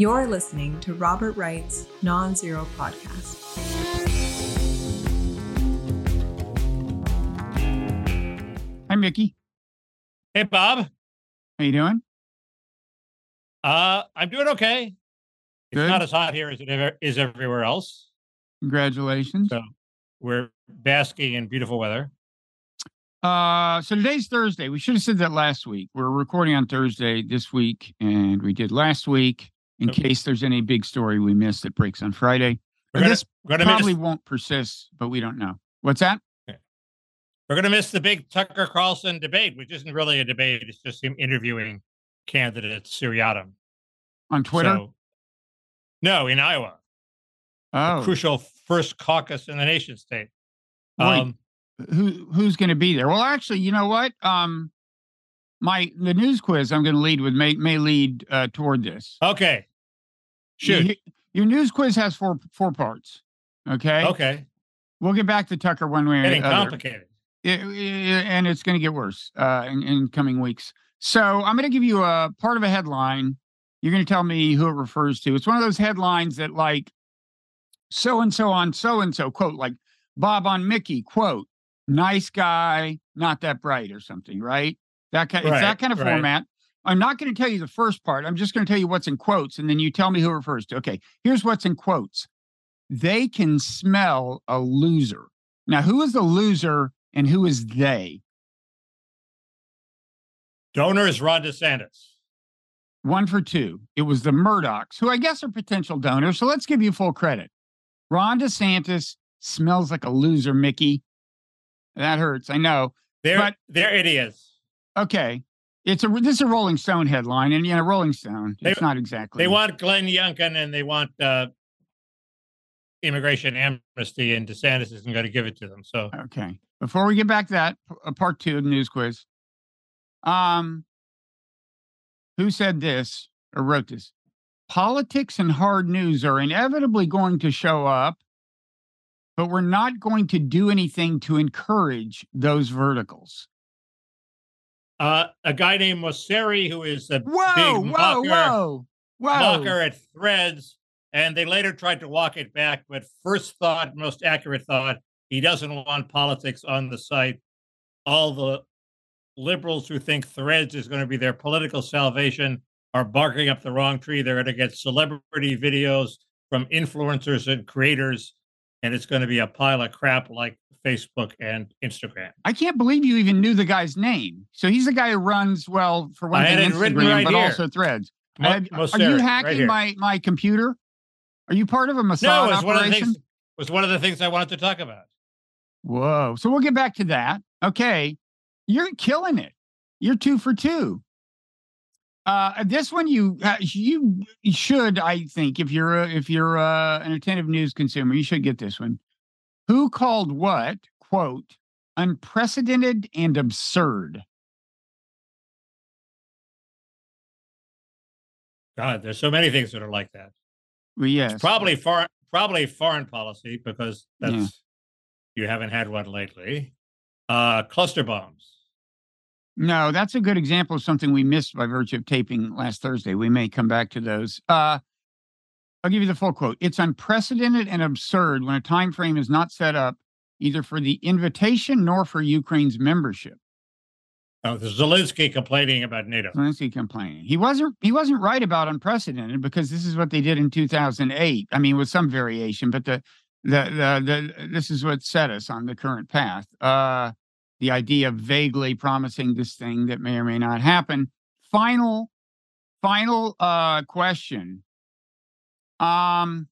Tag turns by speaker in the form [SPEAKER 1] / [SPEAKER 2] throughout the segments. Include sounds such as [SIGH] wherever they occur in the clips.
[SPEAKER 1] You're listening to Robert Wright's Non Zero Podcast.
[SPEAKER 2] Hi, Mickey.
[SPEAKER 3] Hey, Bob.
[SPEAKER 2] How you doing?
[SPEAKER 3] Uh, I'm doing okay. It's not as hot here as it ever is everywhere else.
[SPEAKER 2] Congratulations.
[SPEAKER 3] So we're basking in beautiful weather.
[SPEAKER 2] Uh, so today's Thursday. We should have said that last week. We're recording on Thursday this week, and we did last week in
[SPEAKER 3] Yep.
[SPEAKER 2] case there's any big story we missed that breaks on Friday.
[SPEAKER 3] We're gonna,
[SPEAKER 2] this
[SPEAKER 3] we're gonna
[SPEAKER 2] probably
[SPEAKER 3] miss
[SPEAKER 2] won't persist, but we don't know. What's that?
[SPEAKER 3] we're gonna miss the big Tucker Carlson debate, which isn't really a debate. It's just him interviewing candidates seriatim.
[SPEAKER 2] On Twitter?
[SPEAKER 3] So, no, in Iowa,
[SPEAKER 2] oh,
[SPEAKER 3] crucial first caucus in the nation state.
[SPEAKER 2] Wait.
[SPEAKER 3] Um,
[SPEAKER 2] who who's going to be there? Well, actually, you know what? Um, my the news quiz I'm going to lead with may may lead uh, toward this.
[SPEAKER 3] okay, shoot.
[SPEAKER 2] Your news quiz has four four parts. Okay.
[SPEAKER 3] Okay,
[SPEAKER 2] We'll get back to Tucker one way or
[SPEAKER 3] getting complicated.
[SPEAKER 2] It- it- and it's going to get worse uh, in, in coming weeks. So I'm going to give you a part of a headline. You're going to tell me who it refers to. It's one of those headlines that like so and so on so and so quote like Bob on Mickey quote nice guy not that bright or something right that kind it's that kind of
[SPEAKER 3] right.
[SPEAKER 2] format. I'm not going to tell you the first part. I'm just going to tell you what's in quotes and then you tell me who it refers to. Okay, here's what's in quotes. They can smell a loser. Now, who is the loser and who is they?
[SPEAKER 3] Donor is Ron DeSantis.
[SPEAKER 2] One for two. It was the Murdochs, who I guess are potential donors. So let's give you full credit. Ron DeSantis smells like a loser, Mickey. That hurts. I know.
[SPEAKER 3] They're
[SPEAKER 2] But-
[SPEAKER 3] they're idiots.
[SPEAKER 2] Okay. It's a this is a Rolling Stone headline, and you know, Rolling Stone.
[SPEAKER 3] They-
[SPEAKER 2] It's not exactly.
[SPEAKER 3] They want Glenn Youngkin and they want uh, immigration amnesty, and DeSantis isn't going to give it to them. So
[SPEAKER 2] Okay. Before we get back to that, uh, part two of the news quiz. Um, who said this or wrote this? Politics and hard news are inevitably going to show up, but we're not going to do anything to encourage those verticals.
[SPEAKER 3] Uh, a guy named Mosseri, who is a
[SPEAKER 2] Whoa,
[SPEAKER 3] big
[SPEAKER 2] whoa,
[SPEAKER 3] mocker,
[SPEAKER 2] whoa, whoa.
[SPEAKER 3] mocker at Threads, and they later tried to walk it back. But first thought, most accurate thought, he doesn't want politics on the site. All the liberals who think Threads is going to be their political salvation are barking up the wrong tree. They're going to get celebrity videos from influencers and creators, and it's going to be a pile of crap like Facebook and Instagram.
[SPEAKER 2] I can't believe you even knew the guy's name. So he's the guy who runs, well, for one thing,
[SPEAKER 3] had
[SPEAKER 2] Instagram,
[SPEAKER 3] right
[SPEAKER 2] but
[SPEAKER 3] here.
[SPEAKER 2] also Threads.
[SPEAKER 3] Mo-
[SPEAKER 2] Uh, are you
[SPEAKER 3] Mosseri, right
[SPEAKER 2] hacking my my computer? Are you part of a Mossad
[SPEAKER 3] No, it's one of the
[SPEAKER 2] operation?
[SPEAKER 3] things. Was one of the things I wanted to talk about.
[SPEAKER 2] Whoa! So we'll get back to that. Okay, you're killing it. You're two for two. Uh, this one you uh, you should, I think, if you're a, if you're uh, an attentive news consumer, you should get this one. Who called what quote unprecedented and absurd?
[SPEAKER 3] God, there's so many things that are like that.
[SPEAKER 2] Well, yes,
[SPEAKER 3] Probably foreign, probably foreign policy because that's
[SPEAKER 2] Yeah.
[SPEAKER 3] you haven't had one lately. Uh, cluster bombs.
[SPEAKER 2] No, that's a good example of something we missed by virtue of taping last Thursday. We may come back to those. Uh, I'll give you the full quote. It's unprecedented and absurd when a time frame is not set up either for the invitation nor for Ukraine's membership.
[SPEAKER 3] Oh, Zelensky complaining about NATO.
[SPEAKER 2] Zelensky complaining. He wasn't he wasn't right about unprecedented because this is what they did in 2008. I mean, with some variation, but the the the, the this is what set us on the current path. Uh the idea of vaguely promising this thing that may or may not happen. Final final uh question. Um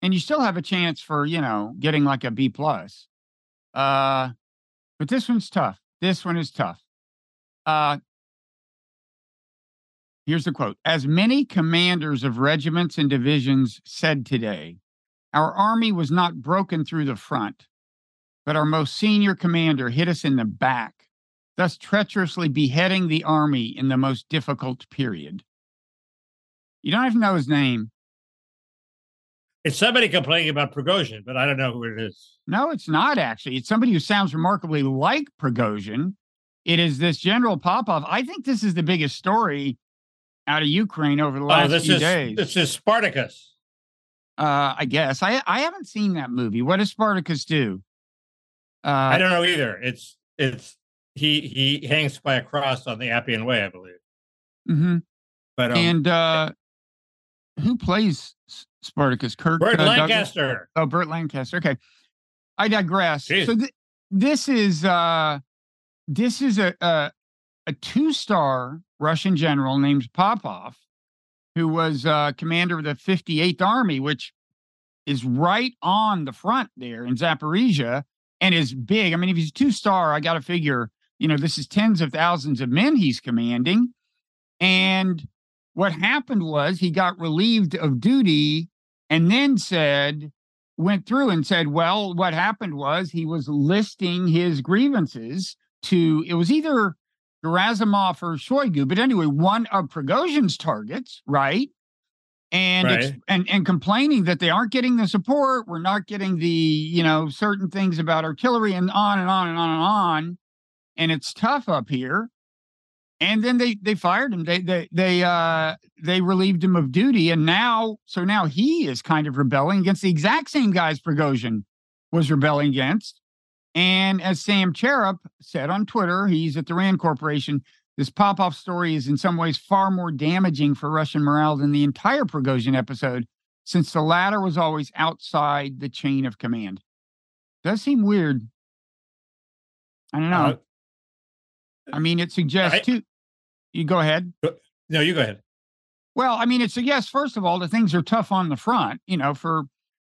[SPEAKER 2] and you still have a chance for, you know, getting like a B plus. Uh but this one's tough. This one is tough. Uh Here's the quote As many commanders of regiments and divisions said today, our army was not broken through the front, but our most senior commander hit us in the back, thus treacherously beheading the army in the most difficult period. You don't to know his name.
[SPEAKER 3] It's somebody complaining about Prigozhin, but I don't know who it is.
[SPEAKER 2] No, it's not actually. It's somebody who sounds remarkably like Prigozhin. It is this General Popov. I think this is the biggest story out of Ukraine over the
[SPEAKER 3] Oh,
[SPEAKER 2] last
[SPEAKER 3] this
[SPEAKER 2] few
[SPEAKER 3] is
[SPEAKER 2] days.
[SPEAKER 3] this is Spartacus.
[SPEAKER 2] uh, I guess I I haven't seen that movie. What does Spartacus do?
[SPEAKER 3] I
[SPEAKER 2] Uh,
[SPEAKER 3] don't know either. It's it's he he hangs by a cross on the Appian Way, I believe.
[SPEAKER 2] mhm.
[SPEAKER 3] But um,
[SPEAKER 2] and uh, who plays Spartacus? Kirk
[SPEAKER 3] Burt
[SPEAKER 2] uh, Douglas?
[SPEAKER 3] Lancaster.
[SPEAKER 2] Oh, Burt Lancaster. Okay, I digress.
[SPEAKER 3] Jeez.
[SPEAKER 2] So th- this is uh, this is a a, a two star Russian general named Popov, who was uh, commander of the 58th Army, which is right on the front there in Zaporizhia and is big. I mean, if he's two star, I got to figure, you know, this is tens of thousands of men he's commanding. And what happened was he got relieved of duty and then said, went through and said, well, what happened was he was listing his grievances to, it was either Gerasimov or Shoigu, but anyway, one of Prigozhin's targets, right? And, ex-
[SPEAKER 3] Right.
[SPEAKER 2] and and complaining that they aren't getting the support, we're not getting the you know certain things about artillery and on and on and on and on, and it's tough up here. And then they they fired him. They they they uh they relieved him of duty, and now so now he is kind of rebelling against the exact same guys Prigozhin was rebelling against. And as Sam Charap said on Twitter, he's at the Rand Corporation. This Popov story is in some ways far more damaging for Russian morale than the entire Prigozhin episode, since the latter was always outside the chain of command. Does seem weird. I don't know.
[SPEAKER 3] Uh,
[SPEAKER 2] I mean, it suggests
[SPEAKER 3] I-
[SPEAKER 2] too. You go ahead.
[SPEAKER 3] no, you go ahead.
[SPEAKER 2] Well, I mean, it suggests first of all that things are tough on the front. You know, for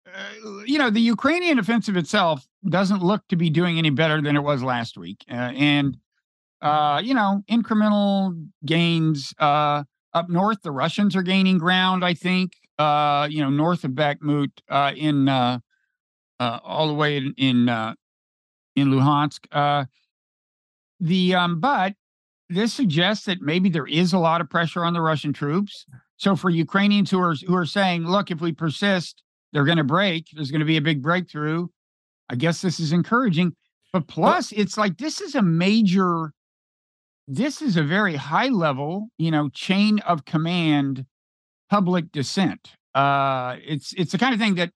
[SPEAKER 2] uh, you know, the Ukrainian offensive itself doesn't look to be doing any better than it was last week, uh, and uh, you know, incremental gains uh, up north. The Russians are gaining ground. I think. Uh, you know, north of Bakhmut, uh, in uh, uh, all the way in in, uh, in Luhansk. Uh, the um, but this suggests that maybe there is a lot of pressure on the Russian troops. So for Ukrainians who are who are saying, look, if we persist, they're going to break. There's going to be a big breakthrough. I guess this is encouraging. But plus, it's like this is a major. This is a very high level, you know, chain of command, public dissent. Uh, it's it's the kind of thing that,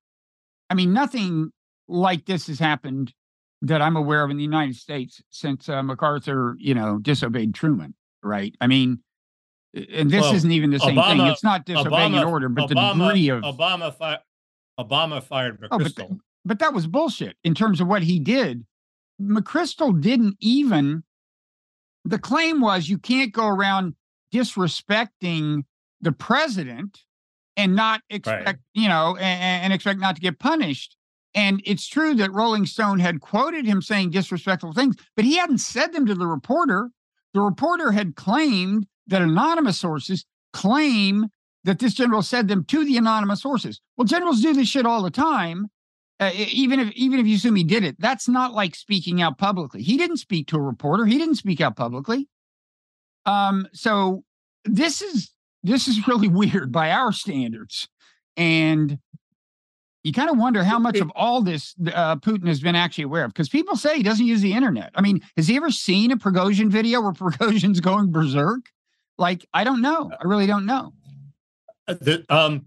[SPEAKER 2] I mean, nothing like this has happened that I'm aware of in the United States since uh, MacArthur, you know, disobeyed Truman, right? I mean, and this
[SPEAKER 3] Well,
[SPEAKER 2] isn't even the same thing. It's not disobeying an order, but
[SPEAKER 3] Obama,
[SPEAKER 2] the degree of
[SPEAKER 3] Obama fi- Obama fired
[SPEAKER 2] Oh, but,
[SPEAKER 3] McChrystal.
[SPEAKER 2] th- but that was bullshit in terms of what he did. McChrystal didn't even. The claim was you can't go around disrespecting the president and not expect, you know, and, and expect not to get punished. And it's true that Rolling Stone had quoted him saying disrespectful things, but he hadn't said them to the reporter. The reporter had claimed that anonymous sources claim that this general said them to the anonymous sources. Well, generals do this shit all the time. Uh, even if even if you assume he did it, that's not like speaking out publicly. He didn't speak to a reporter. He didn't speak out publicly. Um, so this is this is really [LAUGHS] weird by our standards, and you kind of wonder how much of all this uh, Putin has been actually aware of. Because people say he doesn't use the internet. I mean, has he ever seen a Prigozhin video where [LAUGHS] Prigozhin's going berserk? Like, I don't know. I really don't know.
[SPEAKER 3] Uh, the, um,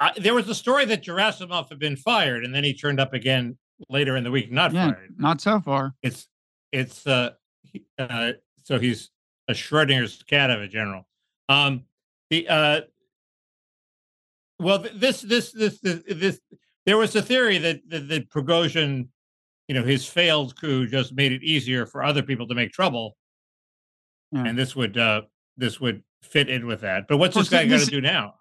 [SPEAKER 3] I, there was a story that Gerasimov had been fired, and then he turned up again later in the week, not
[SPEAKER 2] Yeah,
[SPEAKER 3] fired.
[SPEAKER 2] not so far.
[SPEAKER 3] It's it's uh, he- uh so he's a Schrodinger's cat of a general. Um, the uh, well, this this this this, this there was a theory that that, that Prigozhin, you know, his failed coup just made it easier for other people to make trouble,
[SPEAKER 2] Yeah.
[SPEAKER 3] and this would uh this would fit in with that. But what's
[SPEAKER 2] Well,
[SPEAKER 3] this guy got to do now?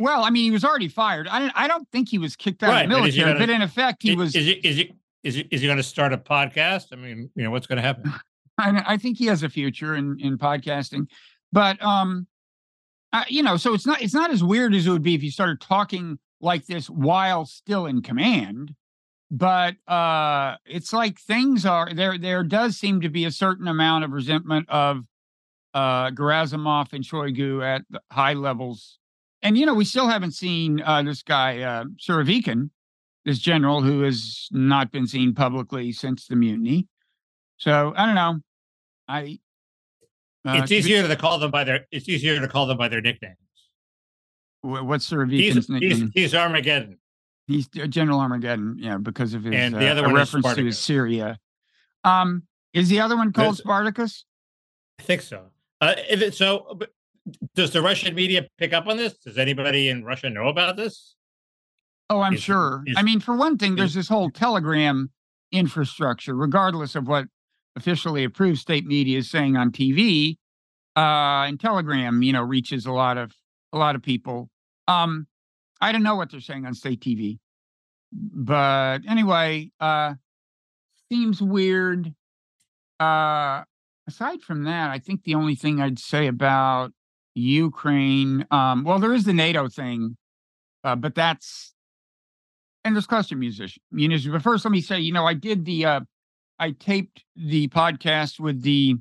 [SPEAKER 2] Well, I mean, he was already fired. I don't. I don't think he was kicked out
[SPEAKER 3] Right,
[SPEAKER 2] of the
[SPEAKER 3] but
[SPEAKER 2] military,
[SPEAKER 3] gonna-
[SPEAKER 2] but in effect, he
[SPEAKER 3] I-
[SPEAKER 2] was.
[SPEAKER 3] Is he is he is he, is he going to start a podcast? I mean, you know, what's going to happen? [SIGHS]
[SPEAKER 2] I, I think he has a future in in podcasting, but um, uh, you know, so it's not it's not as weird as it would be if you started talking like this while still in command. But uh, it's like things are there. There does seem to be a certain amount of resentment of uh, Gerasimov and Shoigu at the high levels, and you know, we still haven't seen uh, this guy uh, Surovikin, this general who has not been seen publicly since the mutiny. So I don't know. I Uh,
[SPEAKER 3] it's easier to call them by their. It's easier to call them by their nicknames.
[SPEAKER 2] What's Sir
[SPEAKER 3] He's,
[SPEAKER 2] Vikan's
[SPEAKER 3] he's,
[SPEAKER 2] nickname?
[SPEAKER 3] he's Armageddon.
[SPEAKER 2] He's uh, General Armageddon, yeah, because of his
[SPEAKER 3] And the
[SPEAKER 2] uh,
[SPEAKER 3] other one
[SPEAKER 2] reference to Syria. Um, is the other one called Spartacus?
[SPEAKER 3] I think so. Uh, if it, so, but does the Russian media pick up on this? Does anybody in Russia know about this?
[SPEAKER 2] Oh, I'm
[SPEAKER 3] Is-
[SPEAKER 2] sure. I mean, for one thing, there's
[SPEAKER 3] is-
[SPEAKER 2] this whole Telegram infrastructure, regardless of what officially approved state media is saying on TV. Uh, and Telegram, you know, reaches a lot of a lot of people. Um, I don't know what they're saying on state TV, but anyway, uh, seems weird. Uh, aside from that, I think the only thing I'd say about Ukraine, um, well, there is the NATO thing, uh, but that's and there's cluster musician musicians. But first, let me say, you know, I did the uh I taped the podcast with the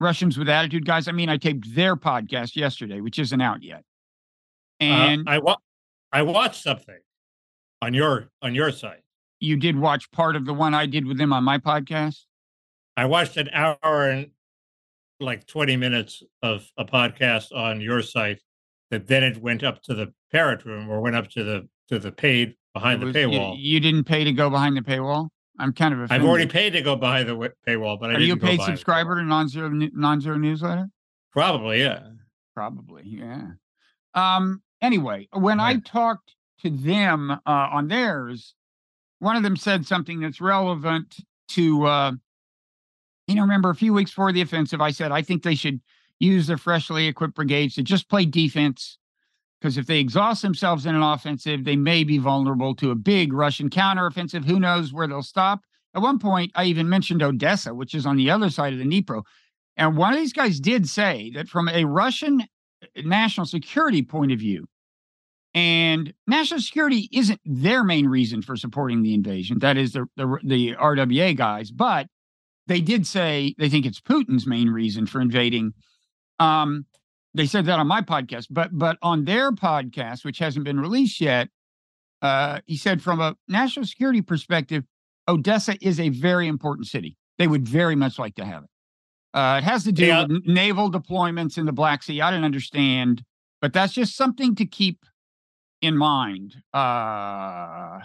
[SPEAKER 2] Russians with Attitude guys. I mean, I taped their podcast yesterday, which isn't out yet.
[SPEAKER 3] Uh,
[SPEAKER 2] And
[SPEAKER 3] I wa- I watched something on your on your site.
[SPEAKER 2] you did watch part of the one I did with them on my podcast.
[SPEAKER 3] I watched an hour and like 20 minutes of a podcast on your site that then it went up to the parrot room or went up to the to the paid behind
[SPEAKER 2] It
[SPEAKER 3] the
[SPEAKER 2] was- you-
[SPEAKER 3] paywall.
[SPEAKER 2] You, didn't pay to go behind the paywall. I'm kind of
[SPEAKER 3] I've already paid to go behind the paywall, but I
[SPEAKER 2] Are
[SPEAKER 3] didn't
[SPEAKER 2] you a paid subscriber to non-zero non-zero newsletter?
[SPEAKER 3] Probably, yeah.
[SPEAKER 2] Probably, yeah. Um. Anyway, when I talked to them uh, on theirs, one of them said something that's relevant to. Uh, you know, remember a few weeks before the offensive, I said I think they should use their freshly equipped brigades to just play defense, because if they exhaust themselves in an offensive, they may be vulnerable to a big Russian counteroffensive. Who knows where they'll stop? At one point, I even mentioned Odessa, which is on the other side of the Dnipro. And one of these guys did say that from a Russian eh, national security point of view, and national security isn't their main reason for supporting the invasion. That is the, the the RWA guys, but they did say they think it's Putin's main reason for invading. Um, they said that on my podcast, but but on their podcast, which hasn't been released yet, uh, he said from a national security perspective, Odessa is a very important city. They would very much like to have it. Uh, it has to do
[SPEAKER 3] Yeah.
[SPEAKER 2] with naval deployments in the Black Sea. I don't understand, but that's just something to keep in mind. Uh,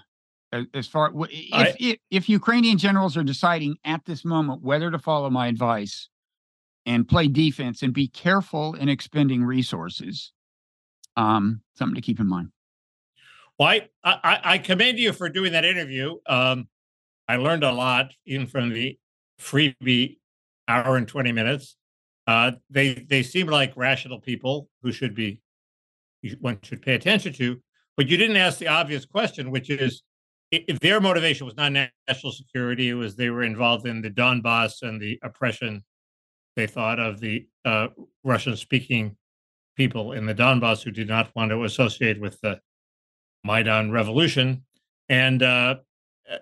[SPEAKER 2] as, far if,
[SPEAKER 3] I-
[SPEAKER 2] if if Ukrainian generals are deciding at this moment whether to follow my advice and play defense and be careful in expending resources, um, something to keep in mind.
[SPEAKER 3] Well, I, I, I commend you for doing that interview. Um, I learned a lot, even from the freebie hour and 20 minutes. Uh, they they seem like rational people who should be one should pay attention to. But you didn't ask the obvious question, which is i- if their motivation was not national security, it was they were involved in the Donbass and the oppression they thought of the uh, Russian speaking people in the Donbass who did not want to associate with the Maidan revolution. And uh, uh,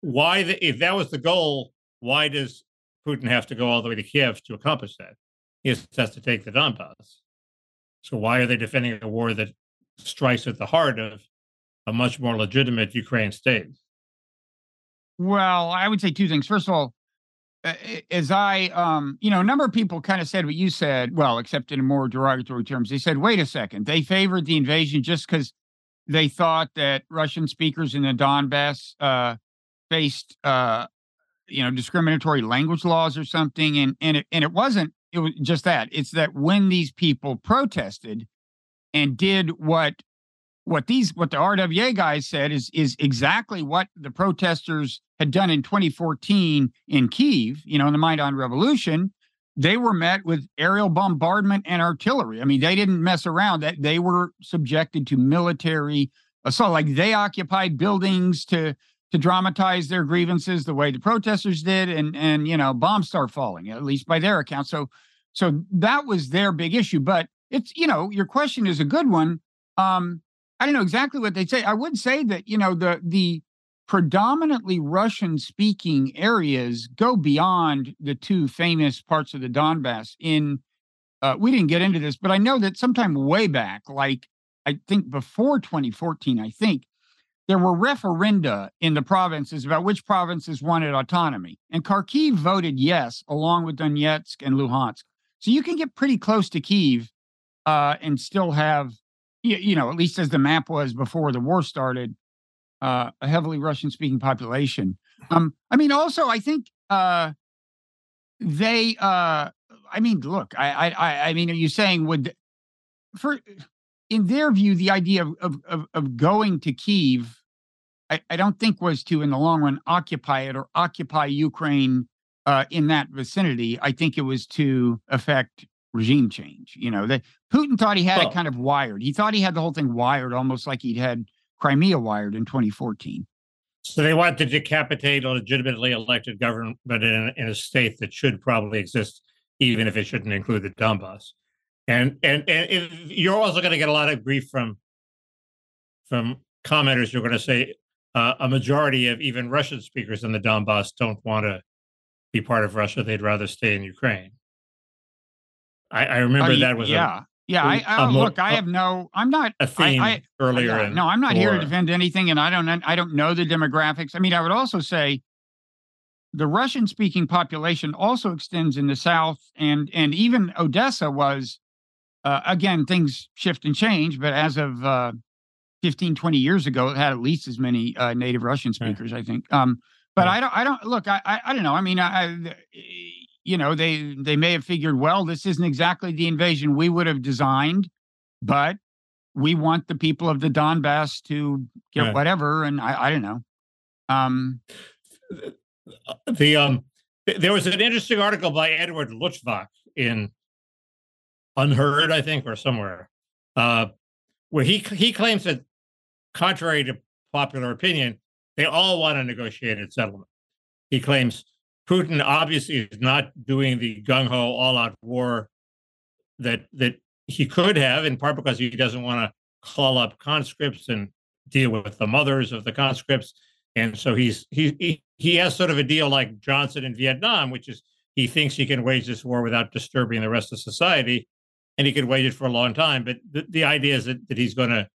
[SPEAKER 3] why, the, if that was the goal, why does Putin have to go all the way to Kiev to accomplish that? He has to take the Donbass. So why are they defending a war that strikes at the heart of a much more legitimate Ukraine state?
[SPEAKER 2] Well, I would say two things. First of all, as I, um, you know, a number of people kind of said what you said, well, except in more derogatory terms. They said, wait a second, they favored the invasion just because they thought that Russian speakers in the Donbass uh, faced, uh, you know, discriminatory language laws or something. And, and, it, and it wasn't, it was just that. It's that when these people protested and did what what these what the RWA guys said is is exactly what the protesters had done in 2014 in Kiev, you know, in the Maidan Revolution. They were met with aerial bombardment and artillery. I mean, they didn't mess around. That they were subjected to military assault. Like they occupied buildings to to dramatize their grievances the way the protesters did, and and you know, bombs start falling, at least by their account. So so that was their big issue. But it's you know, your question is a good one. Um, I don't know exactly what they say. I would say that you know the the predominantly Russian speaking areas go beyond the two famous parts of the Donbass. In uh, we didn't get into this, but I know that sometime way back, like I think before 2014, I think there were referenda in the provinces about which provinces wanted autonomy, and Kharkiv voted yes, along with Donetsk and Luhansk. So you can get pretty close to Kiev uh, and still have, you, you know, at least as the map was before the war started, uh, a heavily Russian speaking population. Um, I mean, also, I think uh, they, uh, I mean, look, I, I, I mean, are you saying would, for, in their view, the idea of, of, of going to Kiev, I, I don't think was to, in the long run, occupy it or occupy Ukraine uh, in that vicinity. I think it was to affect regime change. You know, that Putin thought he had well, it kind of wired. He thought he had the whole thing wired, almost like he'd had Crimea wired in 2014.
[SPEAKER 3] So they want to decapitate a legitimately elected government in, in a state that should probably exist, even if it shouldn't include the Donbass. And and and you're also going to get a lot of grief from from commenters who are going to say uh, a majority of even Russian speakers in the Donbass don't want to be part of Russia. They'd rather stay in Ukraine. I, I remember that was
[SPEAKER 2] yeah. A, yeah, I, I a, look. I have no. I'm not
[SPEAKER 3] a theme
[SPEAKER 2] I,
[SPEAKER 3] earlier.
[SPEAKER 2] Yeah, no, I'm not here to defend anything, and I don't. I don't know the demographics. I mean, I would also say the Russian-speaking population also extends in the south, and and even Odessa was. Uh, again, things shift and change, but as of uh, 15, 20 years ago, it had at least as many uh, native Russian speakers, I think. Um, but I don't, I don't look, I, I, I don't know. I mean, I, I, you know, they, they may have figured, well, this isn't exactly the invasion we would have designed, but we want the people of the Donbass to get whatever. And I, I don't know. Um,
[SPEAKER 3] the, um, there was an interesting article by Edward Luttwak in UnHerd, I think, or somewhere, uh, where he he claims that, contrary to popular opinion, they all want a negotiated settlement. He claims Putin obviously is not doing the gung ho all out war that that he could have, in part because he doesn't want to call up conscripts and deal with the mothers of the conscripts. And so he's he, he he has sort of a deal like Johnson in Vietnam, which is he thinks he can wage this war without disturbing the rest of society, and he could wage it for a long time. But the, the idea is that, that he's going to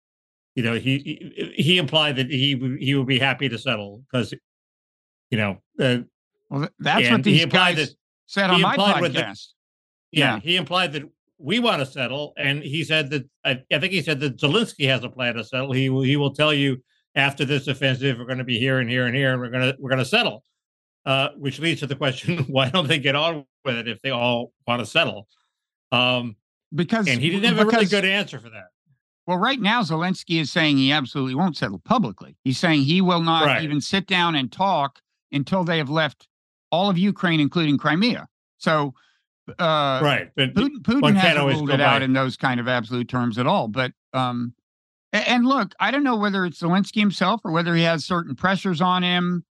[SPEAKER 3] you know, he he, he implied that he he would be happy to settle because, you know, uh,
[SPEAKER 2] well, that's what these guys that, said on my podcast. The, yeah,
[SPEAKER 3] yeah, he implied that we want to settle, and he said that I, I, think he said that Zelensky has a plan to settle. He will he will tell you after this offensive, we're going to be here and here and here, and we're going to we're going to settle. Uh, which leads to the question: [LAUGHS] Why don't they get on with it if they all want to settle? Um,
[SPEAKER 2] because
[SPEAKER 3] and he didn't have because, a really good answer for that.
[SPEAKER 2] Well, right now, Zelensky is saying he absolutely won't settle publicly. He's saying he will not right. even sit down and talk until they have left all of Ukraine, including Crimea. So, uh,
[SPEAKER 3] right,
[SPEAKER 2] but Putin, Putin hasn't ruled it out in those kind of absolute terms at all. But um, and look, I don't know whether it's Zelensky himself or whether he has certain pressures on him.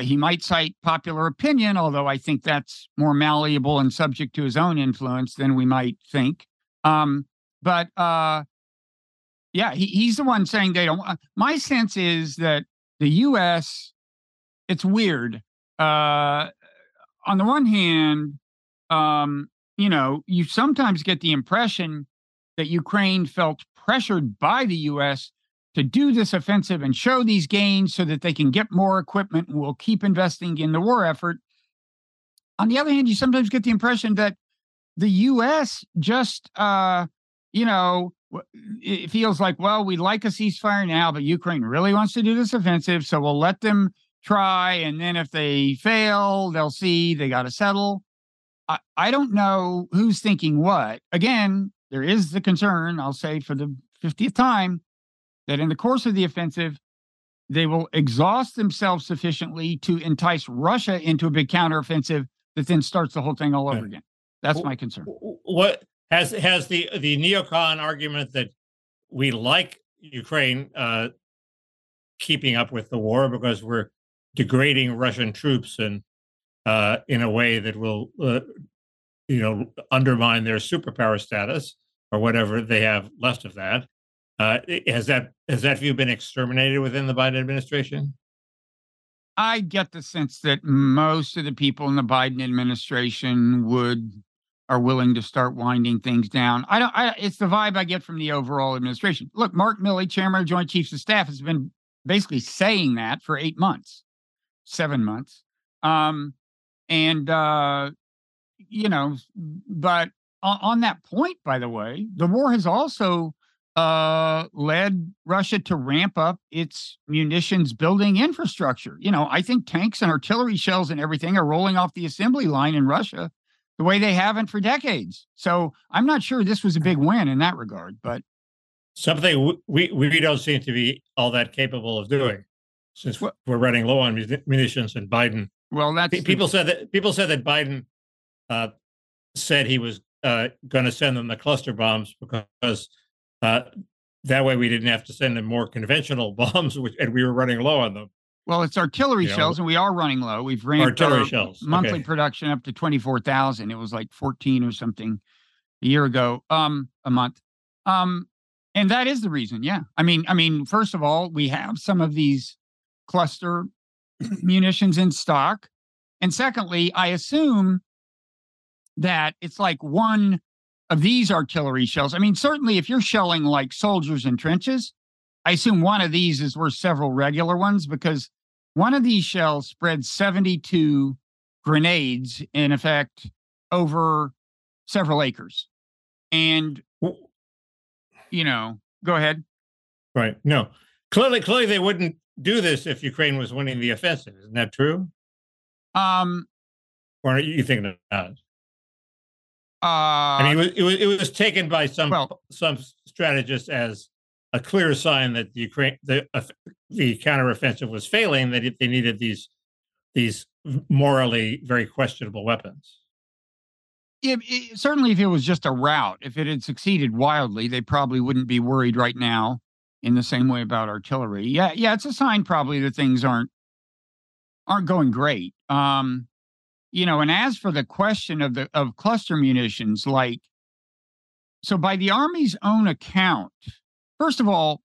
[SPEAKER 2] He might cite popular opinion, although I think that's more malleable and subject to his own influence than we might think. Um, but uh, yeah, he, he's the one saying they don't. My sense is that the U.S. It's weird. Uh, on the one hand, um, you know, you sometimes get the impression that Ukraine felt pressured by the U.S. to do this offensive and show these gains so that they can get more equipment and will keep investing in the war effort. On the other hand, you sometimes get the impression that the U.S. just, uh, you know, it feels like, well, we like a ceasefire now, but Ukraine really wants to do this offensive, so we'll let them try, and then if they fail, they'll see they got to settle. I, I don't know who's thinking what. Again, there is the concern, I'll say for the 50th time, that in the course of the offensive, they will exhaust themselves sufficiently to entice Russia into a big counteroffensive that then starts the whole thing all over again. That's my concern.
[SPEAKER 3] What has has the the neocon argument that we like Ukraine uh, keeping up with the war because we're degrading Russian troops and uh, in a way that will uh, you know undermine their superpower status or whatever they have left of that. Uh, has that has that view been exterminated within the Biden administration?
[SPEAKER 2] I get the sense that most of the people in the Biden administration would are willing to start winding things down. I don't. I, it's the vibe I get from the overall administration. Look, Mark Milley, chairman of Joint Chiefs of Staff, has been basically saying that for eight months, seven months, um, and uh, you know, but on, on that point, by the way, the war has also uh, led Russia to ramp up its munitions building infrastructure. You know, I think tanks and artillery shells and everything are rolling off the assembly line in Russia the way they haven't for decades. So I'm not sure this was a big win in that regard, but
[SPEAKER 3] something we we don't seem to be all that capable of doing since we're running low on munitions and Biden.
[SPEAKER 2] Well, that's
[SPEAKER 3] people the, said that people said that Biden uh, said he was uh, going to send them the cluster bombs because uh, that way we didn't have to send them more conventional [LAUGHS] bombs, which, and we were running low on them.
[SPEAKER 2] Well, it's artillery you shells, know, and we are running low. We've ramped artillery shells. monthly okay. production up to twenty four thousand. It was like fourteen or something a year ago, um, a month, um, and that is the reason. Yeah, I mean, I mean, first of all, we have some of these cluster munitions in stock, and secondly, I assume that it's like one of these artillery shells. I mean, certainly if you're shelling like soldiers in trenches, I assume one of these is worth several regular ones because one of these shells spread 72 grenades in effect over several acres. And, you know, go ahead.
[SPEAKER 3] Right. No, clearly, clearly they wouldn't do this if Ukraine was winning the offensive. Isn't that true?
[SPEAKER 2] Um,
[SPEAKER 3] or you think not?
[SPEAKER 2] Uh, I
[SPEAKER 3] mean, it was, it was, it was taken by some well, some strategists as a clear sign that the Ukraine the uh, the counteroffensive was failing. That they needed these these morally very questionable weapons.
[SPEAKER 2] If, it, certainly, if it was just a rout, if it had succeeded wildly, they probably wouldn't be worried right now in the same way about artillery. Yeah, yeah, it's a sign probably that things aren't aren't going great. Um, you know, and as for the question of the of cluster munitions, like so by the Army's own account, First of all,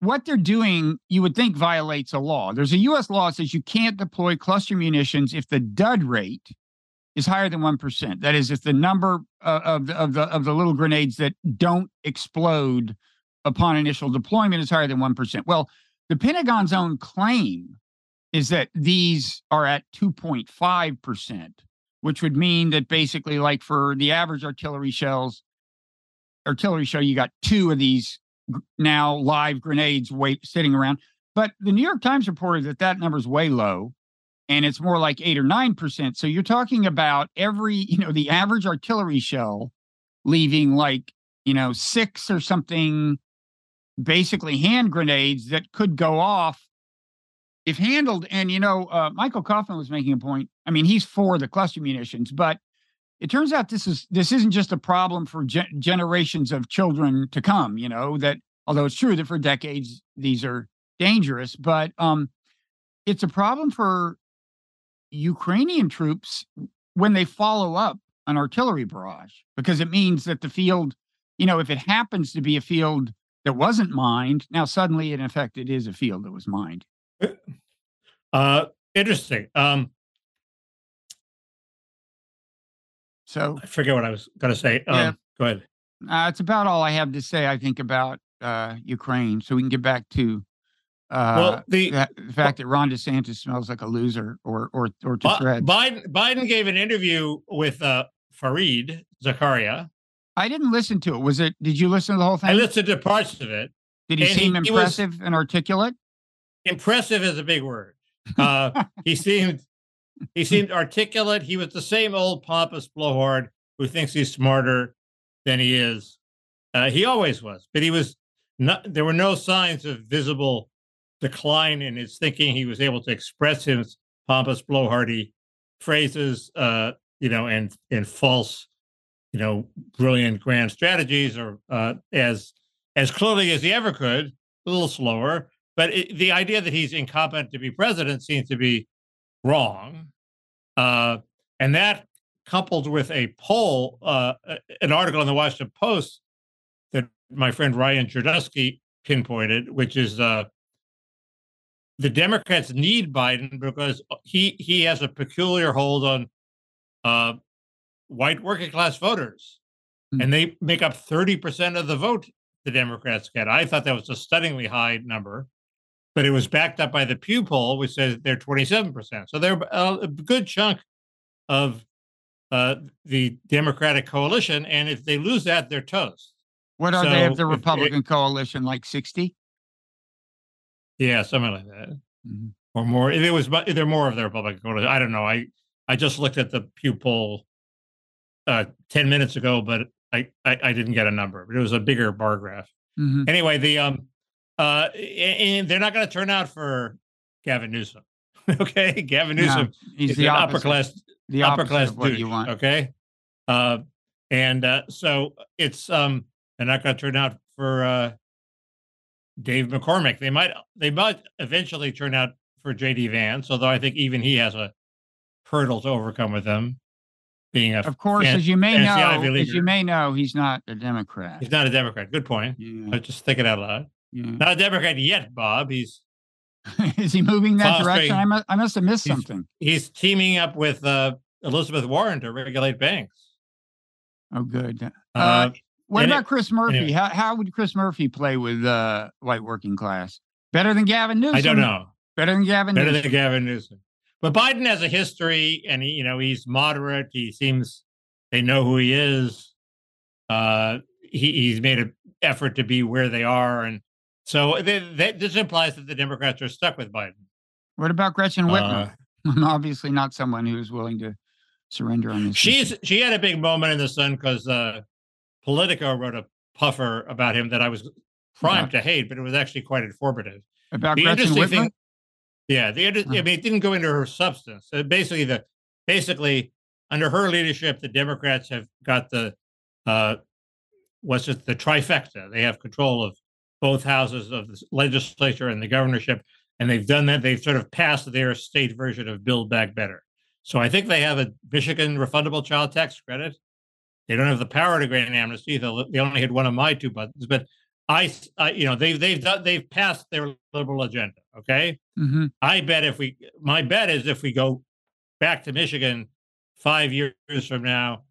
[SPEAKER 2] what they're doing, you would think violates a law. There's a US law that says you can't deploy cluster munitions if the dud rate is higher than 1%. That is, if the number of, the, of, the, of the little grenades that don't explode upon initial deployment is higher than 1%. Well, the Pentagon's own claim is that these are at 2.5%, which would mean that basically, like for the average artillery shells, artillery shell, you got two of these now live grenades wait sitting around. But the New York Times reported that that number is way low, and it's more like eight or nine percent. So you're talking about every, you know, the average artillery shell leaving like you know six or something, basically hand grenades that could go off if handled. And you know, uh, Michael Kofman was making a point. I mean, he's for the cluster munitions, but it turns out this is this isn't just a problem for ge- generations of children to come you know that although it's true that for decades these are dangerous but um it's a problem for ukrainian troops when they follow up an artillery barrage because it means that the field you know if it happens to be a field that wasn't mined now suddenly in effect it is a field that was mined
[SPEAKER 3] uh interesting um
[SPEAKER 2] So
[SPEAKER 3] I forget what I was going to say. Um, yeah. Go ahead.
[SPEAKER 2] Uh, it's about all I have to say, I think, about uh, Ukraine. So we can get back to uh, well, the, the fact that Ron DeSantis smells like a loser, or or or to.
[SPEAKER 3] Biden Biden gave an interview with uh, Fareed Zakaria.
[SPEAKER 2] I didn't listen to it. Was it? Did you listen to the whole thing? I
[SPEAKER 3] listened to parts of it.
[SPEAKER 2] Did he seem he, impressive he and articulate?
[SPEAKER 3] Impressive is a big word. [LAUGHS] Uh, he seemed he seemed articulate. He was the same old pompous blowhard who thinks he's smarter than he is. Uh, he always was, but he was not. There were no signs of visible decline in his thinking. He was able to express his pompous blowhardy phrases, uh, you know, and and false, you know, brilliant grand strategies, or uh, as as clearly as he ever could. A little slower, but it, the idea that he's incompetent to be president seems to be wrong. Uh, and that coupled with a poll, uh, an article in the Washington Post that my friend Ryan Girdusky pinpointed, which is uh, the Democrats need Biden because he he has a peculiar hold on uh, white working class voters, mm-hmm. and they make up thirty percent of the vote the Democrats get. I thought that was a stunningly high number but it was backed up by the Pew poll, which says they're 27%. So they're a good chunk of uh, the Democratic coalition, and if they lose that, they're toast.
[SPEAKER 2] What are they of the
[SPEAKER 3] if it-
[SPEAKER 2] Republican coalition? Like 60?
[SPEAKER 3] Yeah, something like that,
[SPEAKER 2] Mhm.
[SPEAKER 3] or more. There was, mu- there more of the Republican coalition. I don't know. I I just looked at the Pew poll uh, ten minutes ago, but I, I I didn't get a number. But it was a bigger bar graph.
[SPEAKER 2] Mhm.
[SPEAKER 3] Anyway, the um, uh, and they're not going to turn out for Gavin Newsom. [LAUGHS] okay, Gavin
[SPEAKER 2] No,
[SPEAKER 3] Newsom
[SPEAKER 2] He's
[SPEAKER 3] is
[SPEAKER 2] the opposite.
[SPEAKER 3] upper class
[SPEAKER 2] the
[SPEAKER 3] upper class
[SPEAKER 2] what
[SPEAKER 3] douche,
[SPEAKER 2] you want.
[SPEAKER 3] Okay. Uh, and uh, so it's um, they're not going to turn out for uh, Dave McCormick. They might they might eventually turn out for JD Vance, although I think even he has a hurdle to overcome with them. Being a
[SPEAKER 2] Of course,
[SPEAKER 3] fan-
[SPEAKER 2] as you may know, as you may know, he's not a Democrat.
[SPEAKER 3] he's not a Democrat. Good point.
[SPEAKER 2] Yeah,
[SPEAKER 3] I just think it out loud.
[SPEAKER 2] yeah.
[SPEAKER 3] Not a Democrat yet, Bob. He's [LAUGHS]
[SPEAKER 2] Is he moving that direction? I must, I must have missed
[SPEAKER 3] He's-
[SPEAKER 2] something.
[SPEAKER 3] he's teaming up with uh, Elizabeth Warren to regulate banks.
[SPEAKER 2] Oh, good. Uh,
[SPEAKER 3] Uh,
[SPEAKER 2] what
[SPEAKER 3] and it-
[SPEAKER 2] about Chris Murphy?
[SPEAKER 3] anyway.
[SPEAKER 2] How, how would Chris Murphy play with uh, white working class? Better than Gavin Newsom?
[SPEAKER 3] I don't know.
[SPEAKER 2] Better than Gavin
[SPEAKER 3] better
[SPEAKER 2] Newsom?
[SPEAKER 3] than Gavin Newsom. But Biden has a history, and he, you know, he's moderate. He seems they know who he is. Uh, he, he's made an effort to be where they are, and so they, they, this implies that the Democrats are stuck with Biden.
[SPEAKER 2] what about Gretchen Whitmer?
[SPEAKER 3] Uh, [LAUGHS]
[SPEAKER 2] Obviously, not someone who's willing to surrender on this.
[SPEAKER 3] she's
[SPEAKER 2] issue.
[SPEAKER 3] she had a big moment in the sun because uh, Politico wrote a puffer about him that I was primed to hate, but it was actually quite informative.
[SPEAKER 2] about
[SPEAKER 3] the
[SPEAKER 2] Gretchen Whitmer.
[SPEAKER 3] thing yeah the i mean it didn't go into her substance. Uh, basically the basically under her leadership the democrats have got the uh what's it the trifecta. They have control of both houses of the legislature and the governorship and they've done that. They've sort of passed their state version of build back better. So i think they have a michigan refundable child tax credit. They don't have the power to grant an amnesty. They they only hit one of my two buttons but I, I- you know, they've they've done they've passed their liberal agenda. Okay,
[SPEAKER 2] hmm
[SPEAKER 3] I bet if we, my bet is if we go back to Michigan five years from now,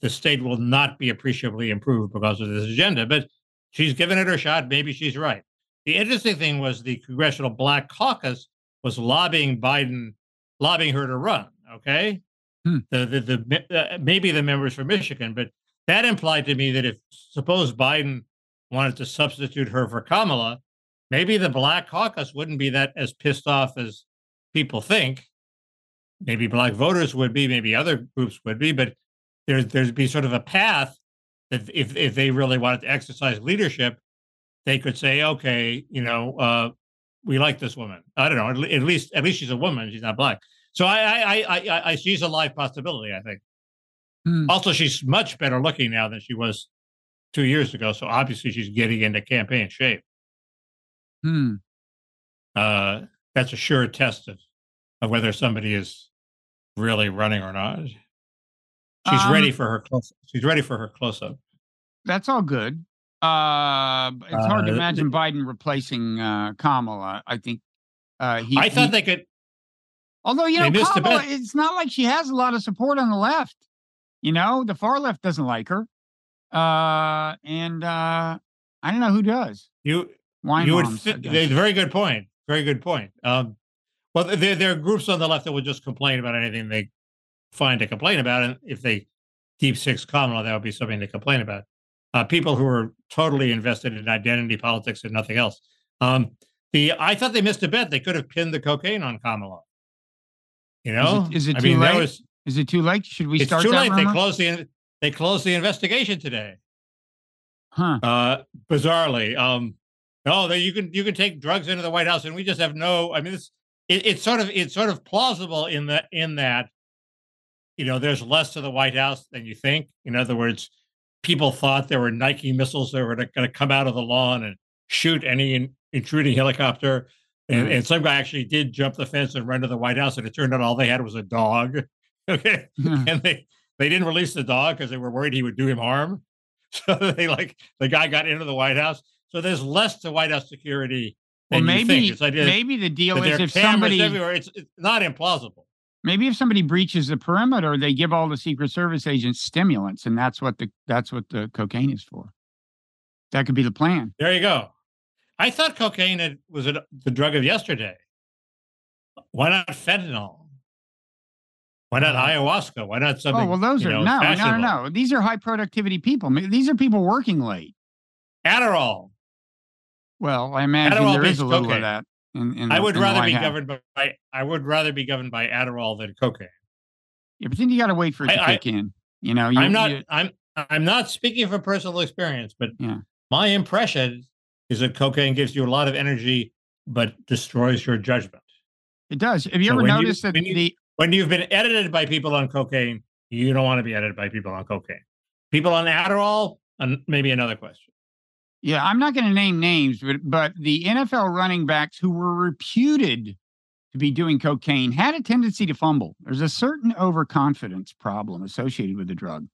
[SPEAKER 3] the state will not be appreciably improved because of this agenda. But she's given it her shot. Maybe she's right. The interesting thing was the Congressional Black Caucus was lobbying Biden, lobbying her to run. Okay,
[SPEAKER 2] Hmm.
[SPEAKER 3] the the, the uh, maybe the members from Michigan, but that implied to me that if suppose Biden wanted to substitute her for Kamala, maybe the Black Caucus wouldn't be that as pissed off as people think. Maybe Black voters would be, maybe other groups would be, but there's there's be sort of a path that if if they really wanted to exercise leadership, they could say, okay, you know, uh, we like this woman. I don't know. At, least at least she's a woman. She's not black. So I I I I, I, I she's a live possibility. I think.
[SPEAKER 2] Hmm.
[SPEAKER 3] Also, she's much better looking now than she was two years ago. So obviously, she's getting into campaign shape.
[SPEAKER 2] Hmm.
[SPEAKER 3] Uh, that's a sure test of, of whether somebody is really running or not. She's
[SPEAKER 2] Um,
[SPEAKER 3] ready for her close. She's ready for her close up.
[SPEAKER 2] That's all good. Uh, it's hard to
[SPEAKER 3] Uh,
[SPEAKER 2] imagine Biden replacing uh, Kamala. I think uh, he.
[SPEAKER 3] I thought
[SPEAKER 2] he-
[SPEAKER 3] they could.
[SPEAKER 2] Although you know, Kamala, it's not like she has a lot of support on the left. You know, the far left doesn't like her, uh, and uh, I don't know who does.
[SPEAKER 3] You
[SPEAKER 2] Wine
[SPEAKER 3] you would.
[SPEAKER 2] moms, I
[SPEAKER 3] Fit, very good point. Very good point. Um, well, there there are groups on the left that will just complain about anything they find to complain about, and if they deep six Kamala, that would be something to complain about. Uh, people who are totally invested in identity politics and nothing else. Um, the I thought they missed a bet. They could have pinned the cocaine on Kamala. You know,
[SPEAKER 2] is it too
[SPEAKER 3] mean,
[SPEAKER 2] late?
[SPEAKER 3] was-
[SPEAKER 2] Is it too late? Should we
[SPEAKER 3] it's
[SPEAKER 2] start
[SPEAKER 3] too late. They closed the they closed the investigation today.
[SPEAKER 2] huh?
[SPEAKER 3] Uh, bizarrely, um, no, that you can you can take drugs into the White House, and we just have no. I mean, it's it, it's sort of it's sort of plausible in the in that, you know, there's less to the White House than you think. In other words, people thought there were Nike missiles that were going to come out of the lawn and shoot any in, intruding helicopter. And, and some guy actually did jump the fence and run to the White House, and it turned out all they had was a dog. [LAUGHS] Okay, and they they didn't release the dog because they were worried he would do him harm. [LAUGHS] So they like the guy got into the White House. So there's less to White House security
[SPEAKER 2] well,
[SPEAKER 3] you think.
[SPEAKER 2] maybe
[SPEAKER 3] uh,
[SPEAKER 2] maybe the deal is if somebody
[SPEAKER 3] everywhere. It's, it's not implausible.
[SPEAKER 2] maybe if somebody breaches the perimeter, they give all the Secret Service agents stimulants, and that's what the that's what the cocaine is for. That could be the plan.
[SPEAKER 3] There you go. I thought cocaine had, was it the drug of yesterday. Why not fentanyl? Why not
[SPEAKER 2] Uh,
[SPEAKER 3] ayahuasca? Why not something?
[SPEAKER 2] oh well, those are
[SPEAKER 3] know,
[SPEAKER 2] no, no,
[SPEAKER 3] fashionable?
[SPEAKER 2] no. These are high productivity people. These are people working late.
[SPEAKER 3] Adderall.
[SPEAKER 2] Well, I imagine
[SPEAKER 3] Adderall
[SPEAKER 2] there is a little
[SPEAKER 3] cocaine.
[SPEAKER 2] of that. In, in
[SPEAKER 3] I would rather be governed by. I would rather be governed by Adderall than cocaine.
[SPEAKER 2] Yeah, but then you got to wait for it to
[SPEAKER 3] I- I-
[SPEAKER 2] kick in. You know, you,
[SPEAKER 3] I'm not.
[SPEAKER 2] you-
[SPEAKER 3] I'm. I'm not speaking from personal experience, but
[SPEAKER 2] Yeah.
[SPEAKER 3] my impression is that cocaine gives you a lot of energy, but destroys your judgment.
[SPEAKER 2] it does. Have you
[SPEAKER 3] So
[SPEAKER 2] ever
[SPEAKER 3] when you-
[SPEAKER 2] noticed that
[SPEAKER 3] you-
[SPEAKER 2] the
[SPEAKER 3] When you've been edited by people on cocaine, you don't want to be edited by people on cocaine. People on Adderall, and maybe another question.
[SPEAKER 2] Yeah, I'm not going to name names, but but the NFL running backs who were reputed to be doing cocaine had a tendency to fumble. There's a certain overconfidence problem associated with the drug,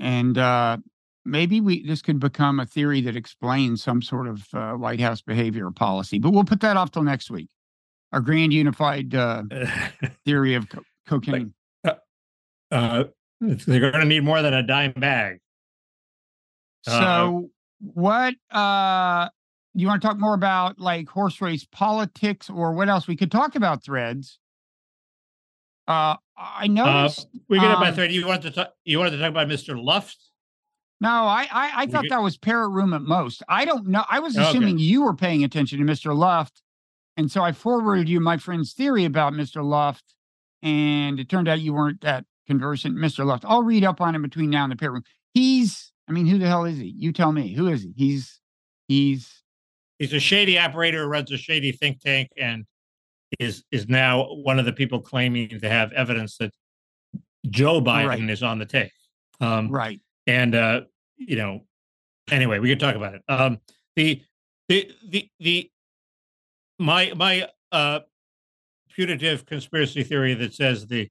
[SPEAKER 2] and uh, maybe we this could become a theory that explains some sort of uh, White House behavior or policy. But we'll put that off till next week. Our grand unified uh, [LAUGHS] theory of co- cocaine.
[SPEAKER 3] uh, they're going to need more than a dime bag. Uh,
[SPEAKER 2] So, what uh you want to talk more about like horse race politics or what else? We could talk about threads. Uh I noticed
[SPEAKER 3] we get it by
[SPEAKER 2] um,
[SPEAKER 3] thirty. You wanted to talk. You wanted to talk about Mr. Luft.
[SPEAKER 2] no, I I, I thought
[SPEAKER 3] get-
[SPEAKER 2] that was parrot room at most. I don't know. I was
[SPEAKER 3] Okay.
[SPEAKER 2] assuming you were paying attention to Mr. Luft. And so I forwarded you my friend's theory about Mr. Luft, and it turned out you weren't that conversant, Mr. Luft. I'll read up on him between now and the parrot room. He's I mean, who the hell is he? You tell me. Who is he? He's he's
[SPEAKER 3] He's a shady operator who runs a shady think tank and is is now one of the people claiming to have evidence that Joe Biden
[SPEAKER 2] Right.
[SPEAKER 3] is on the take. Um,
[SPEAKER 2] right.
[SPEAKER 3] and uh, you know, anyway, we could talk about it. Um, the the the the my my uh putative conspiracy theory that says the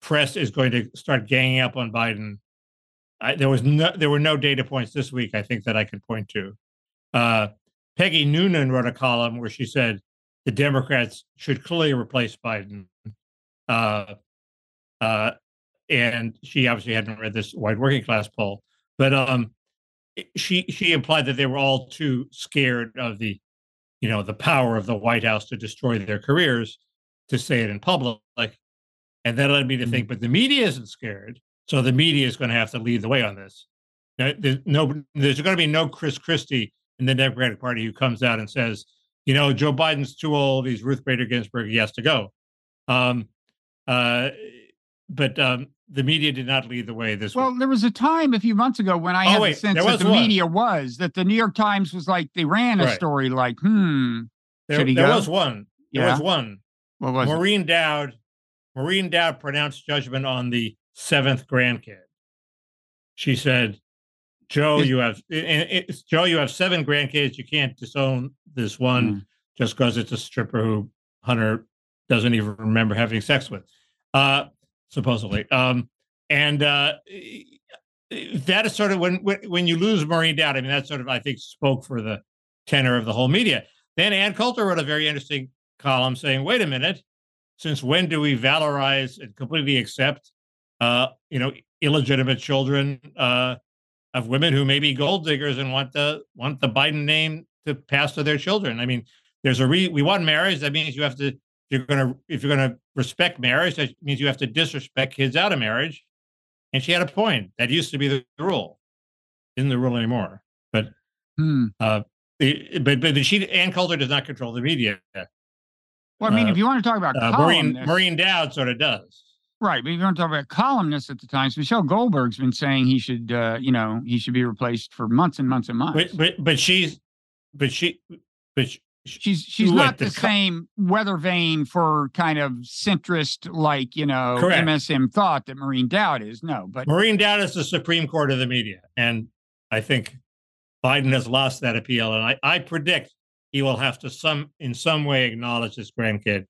[SPEAKER 3] press is going to start ganging up on Biden. I, there was no there were no data points this week. I think that I could point to. Uh, Peggy Noonan wrote a column where she said the Democrats should clearly replace Biden. Uh, uh, and she obviously hadn't read this white working class poll, but um, she she implied that they were all too scared of the, you know, the power of the White House to destroy their careers to say it in public, and that led me to think, but the media isn't scared, so the media is going to have to lead the way on this. Now, there's no, there's going to be no Chris Christie in the Democratic Party who comes out and says, you know, Joe Biden's too old. He's Ruth Bader Ginsburg. He has to go. Um, uh, but um, the media did not lead the way this
[SPEAKER 2] Well,
[SPEAKER 3] week.
[SPEAKER 2] there was a time a few months ago when I
[SPEAKER 3] Oh,
[SPEAKER 2] had
[SPEAKER 3] wait,
[SPEAKER 2] the sense that the
[SPEAKER 3] one.
[SPEAKER 2] media was that the New York Times was like they ran a
[SPEAKER 3] Right.
[SPEAKER 2] story like, hmm,
[SPEAKER 3] There, there
[SPEAKER 2] go?
[SPEAKER 3] was one. There
[SPEAKER 2] Yeah.
[SPEAKER 3] was one.
[SPEAKER 2] what was it?
[SPEAKER 3] Dowd. Maureen Dowd pronounced judgment on the seventh grandkid. She said, "Joe, you have Joe, you have seven grandkids. You can't disown this one
[SPEAKER 2] Mm.
[SPEAKER 3] just because it's a stripper who Hunter doesn't even remember having sex with, uh, supposedly. Um, and uh, that is sort of when, when when you lose Maureen Dowd. I mean, that sort of I think spoke for the tenor of the whole media. Then Ann Coulter wrote a very interesting column saying, "Wait a minute, since when do we valorize and completely accept, uh, you know, illegitimate children uh, of women who may be gold diggers and want the want the Biden name to pass to their children? I mean, there's a re we want marriage. That means you have to. You're gonna if you're gonna respect marriage, that means you have to disrespect kids out of marriage. And she had a point. That used to be the rule. Isn't the rule anymore. But
[SPEAKER 2] Hmm.
[SPEAKER 3] uh, the- but but she Ann Coulter does not control the media.
[SPEAKER 2] Well, I mean,
[SPEAKER 3] Uh,
[SPEAKER 2] if you want to talk about
[SPEAKER 3] Uh, Maureen Maureen Dowd sort of does.
[SPEAKER 2] right? But if you want to talk about columnists at the Times, Michelle Goldberg's been saying he should, uh, you know, he should be replaced for months and months and months.
[SPEAKER 3] But but but she's but she but she,
[SPEAKER 2] she's she's not
[SPEAKER 3] the
[SPEAKER 2] the
[SPEAKER 3] co-
[SPEAKER 2] same weather vane for kind of centrist like you know
[SPEAKER 3] Correct.
[SPEAKER 2] MSM thought that Maureen Dowd is. No, but
[SPEAKER 3] Maureen Dowd is the Supreme Court of the media, and I think Biden has lost that appeal. And I, I predict he will have to some in some way acknowledge his grandkid.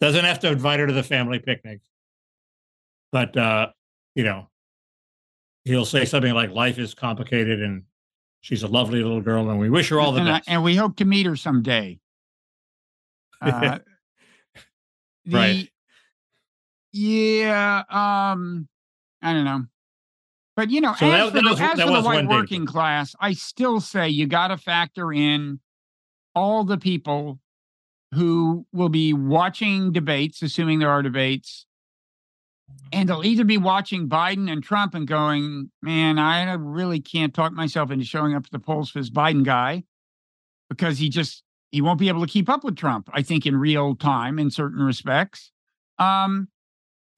[SPEAKER 3] Doesn't have to invite her to the family picnic, but uh, you know, he'll say something like "Life is complicated," and she's a lovely little girl, and we wish her all the
[SPEAKER 2] and, I-
[SPEAKER 3] best.
[SPEAKER 2] and we hope to meet her someday. [LAUGHS] Uh, the,
[SPEAKER 3] Right.
[SPEAKER 2] Yeah. Um. I don't know. But you know,
[SPEAKER 3] So
[SPEAKER 2] as
[SPEAKER 3] that-
[SPEAKER 2] for
[SPEAKER 3] that
[SPEAKER 2] the,
[SPEAKER 3] was-
[SPEAKER 2] as for the white working class, I still say you got to factor in all the people who will be watching debates, assuming there are debates, and they'll either be watching Biden and Trump and going, man, I really can't talk myself into showing up at the polls for this Biden guy because he just he won't be able to keep up with Trump, I think, in real time in certain respects. Um,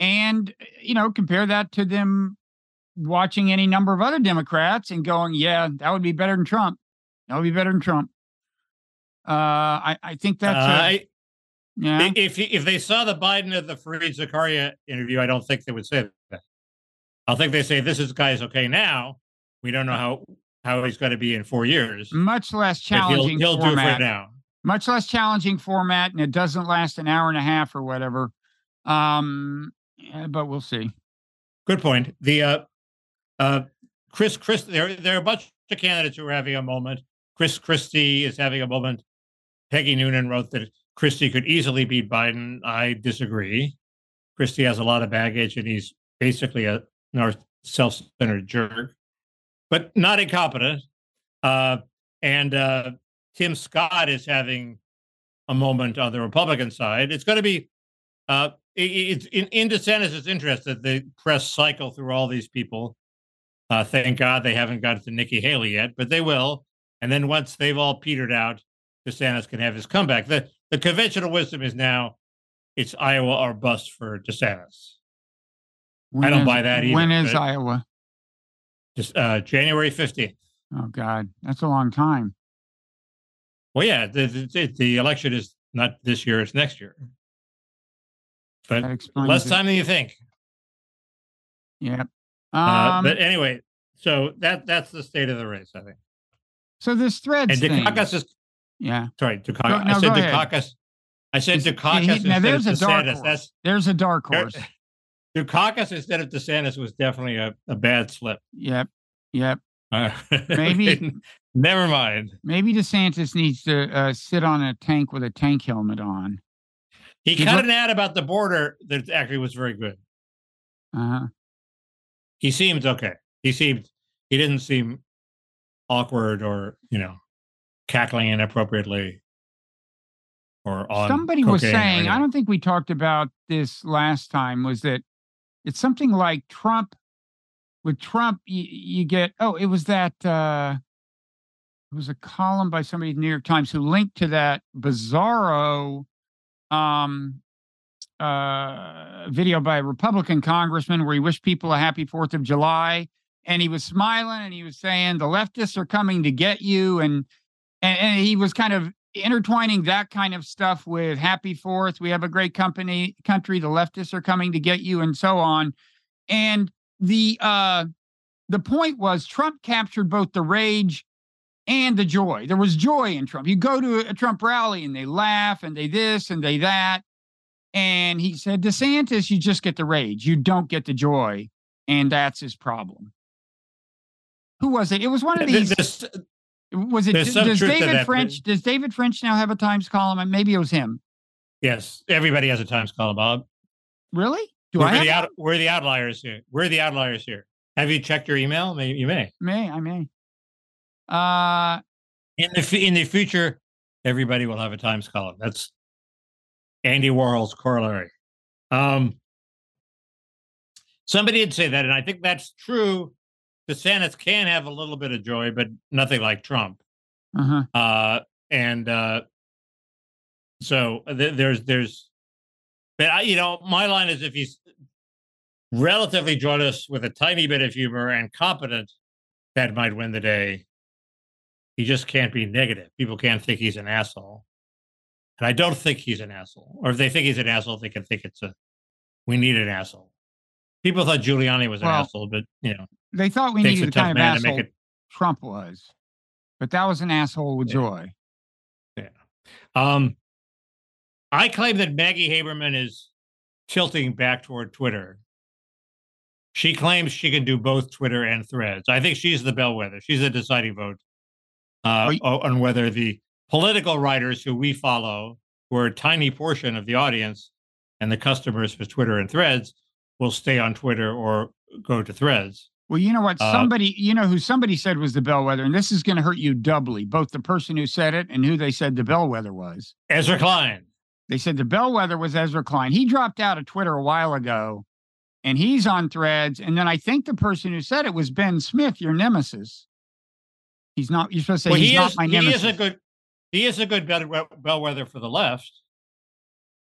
[SPEAKER 2] and you know, compare that to them watching any number of other Democrats and going, yeah, that would be better than Trump. That would be better than Trump. Uh, I, I think that's
[SPEAKER 3] Uh,
[SPEAKER 2] a-
[SPEAKER 3] I-
[SPEAKER 2] yeah.
[SPEAKER 3] If if they saw the Biden at the Fareed Zakaria interview, I don't think they would say that. I think they say this is guy's okay now. We don't know how how he's going to be in four years.
[SPEAKER 2] much less
[SPEAKER 3] but he'll,
[SPEAKER 2] challenging
[SPEAKER 3] he'll do it for now.
[SPEAKER 2] much less challenging format, and it doesn't last an hour and a half or whatever. Um, but we'll see.
[SPEAKER 3] Good point. The uh, uh, Chris Chris there there are a bunch of candidates who are having a moment. Chris Christie is having a moment. Peggy Noonan wrote that Christie could easily beat Biden. I disagree. Christie has a lot of baggage, and he's basically a north self-centered jerk, but not incompetent. Uh, and uh, Tim Scott is having a moment on the Republican side. It's going to be uh, it, it's in, in DeSantis' interest that the press cycle through all these people. Uh, thank God they haven't got to Nikki Haley yet, but they will. And then once they've all petered out, DeSantis can have his comeback. The the conventional wisdom is now it's Iowa or bust for DeSantis.
[SPEAKER 2] When
[SPEAKER 3] don't
[SPEAKER 2] is-
[SPEAKER 3] buy that either,
[SPEAKER 2] When is Iowa?
[SPEAKER 3] Just uh, January fifteenth.
[SPEAKER 2] Oh God, that's a long time.
[SPEAKER 3] Well, yeah, the, the the election is not this year; it's next year. But less
[SPEAKER 2] it.
[SPEAKER 3] time than you think.
[SPEAKER 2] Yep.
[SPEAKER 3] Uh,
[SPEAKER 2] Um,
[SPEAKER 3] but anyway, so that that's the state of the race, I think.
[SPEAKER 2] so this thread.
[SPEAKER 3] And. Dukakis is
[SPEAKER 2] Yeah,
[SPEAKER 3] sorry, Dukakis.
[SPEAKER 2] No,
[SPEAKER 3] I said. Dukakis. I said
[SPEAKER 2] Is- he-
[SPEAKER 3] Dukakis
[SPEAKER 2] now
[SPEAKER 3] instead
[SPEAKER 2] there's
[SPEAKER 3] of
[SPEAKER 2] a dark
[SPEAKER 3] DeSantis.
[SPEAKER 2] horse.
[SPEAKER 3] That's
[SPEAKER 2] there's a dark horse. [LAUGHS]
[SPEAKER 3] Dukakis instead of DeSantis was definitely a, a bad slip.
[SPEAKER 2] Yep. Yep. [LAUGHS]
[SPEAKER 3] Uh,
[SPEAKER 2] Maybe-
[SPEAKER 3] Never mind.
[SPEAKER 2] Maybe DeSantis needs to uh, sit on a tank with a tank helmet on.
[SPEAKER 3] He
[SPEAKER 2] He
[SPEAKER 3] cut an ad about the border that actually was very good.
[SPEAKER 2] Uh-huh.
[SPEAKER 3] He seemed okay. He seemed he didn't seem awkward or you know cackling inappropriately or on.
[SPEAKER 2] Somebody was saying, I don't think we talked about this last time, was that it's something like Trump. With Trump, you, you get, oh, it was that, uh, it was a column by somebody in the New York Times who linked to that bizarro um, uh, video by a Republican congressman where he wished people a happy 4th of July. And he was smiling and he was saying, the leftists are coming to get you. And, and, and he was kind of intertwining that kind of stuff with happy fourth we have a great company country the leftists are coming to get you and so on. And the uh the point was trump captured both the rage and the joy. There was joy in trump. You go to a trump rally and they laugh and they this and they that and he said desantis you just get the rage. You don't get the joy and that's his problem. Who was it? It was one of
[SPEAKER 3] Th-
[SPEAKER 2] these
[SPEAKER 3] this-
[SPEAKER 2] was it?
[SPEAKER 3] There's
[SPEAKER 2] Does David French? Does David French now have a Times column? And maybe it was him.
[SPEAKER 3] yes, everybody has a Times column, Bob.
[SPEAKER 2] Really? Do
[SPEAKER 3] we're
[SPEAKER 2] I have?
[SPEAKER 3] the out, we're the outliers here. We're the outliers here. Have you checked your email? Maybe you may.
[SPEAKER 2] May I may. Uh,
[SPEAKER 3] In the in the future, everybody will have a Times column. That's Andy Warhol's corollary. Um, somebody did say that, and I think that's true. DeSantis can have a little bit of joy, but nothing like Trump.
[SPEAKER 2] uh-huh.
[SPEAKER 3] Uh, and uh, so th- there's there's, but I, you know, my line is if he's relatively joyous with a tiny bit of humor and competent, that might win the day. He just can't be negative. People can't think he's an asshole, and I don't think he's an asshole. Or if they think he's an asshole, they can think it's a we need an asshole. People thought Giuliani was an
[SPEAKER 2] Well,
[SPEAKER 3] asshole, but you know,
[SPEAKER 2] They thought we needed
[SPEAKER 3] a
[SPEAKER 2] the kind of
[SPEAKER 3] man to make
[SPEAKER 2] asshole
[SPEAKER 3] it.
[SPEAKER 2] Trump was, but that was an asshole with
[SPEAKER 3] Yeah.
[SPEAKER 2] joy. Yeah.
[SPEAKER 3] Um, I claim that Maggie Haberman is tilting back toward Twitter. She claims she can do both Twitter and Threads. I think she's the bellwether. She's the deciding vote uh,
[SPEAKER 2] you-
[SPEAKER 3] on whether the political writers who we follow, who are a tiny portion of the audience and the customers for Twitter and Threads, will stay on Twitter or go to Threads.
[SPEAKER 2] Well, you know what?
[SPEAKER 3] Uh,
[SPEAKER 2] Somebody, you know who somebody said was the bellwether, and this is going to hurt you doubly, both the person who said it and who they said the bellwether was.
[SPEAKER 3] Ezra Klein.
[SPEAKER 2] They said the bellwether was Ezra Klein. He dropped out of Twitter a while ago, and he's on threads. And then I think the person who said it was Ben Smith, your nemesis. He's not, you're supposed to say
[SPEAKER 3] Well,
[SPEAKER 2] he's
[SPEAKER 3] he
[SPEAKER 2] not
[SPEAKER 3] is.
[SPEAKER 2] my
[SPEAKER 3] He
[SPEAKER 2] nemesis.
[SPEAKER 3] is a good. He is a good bellwether for the left.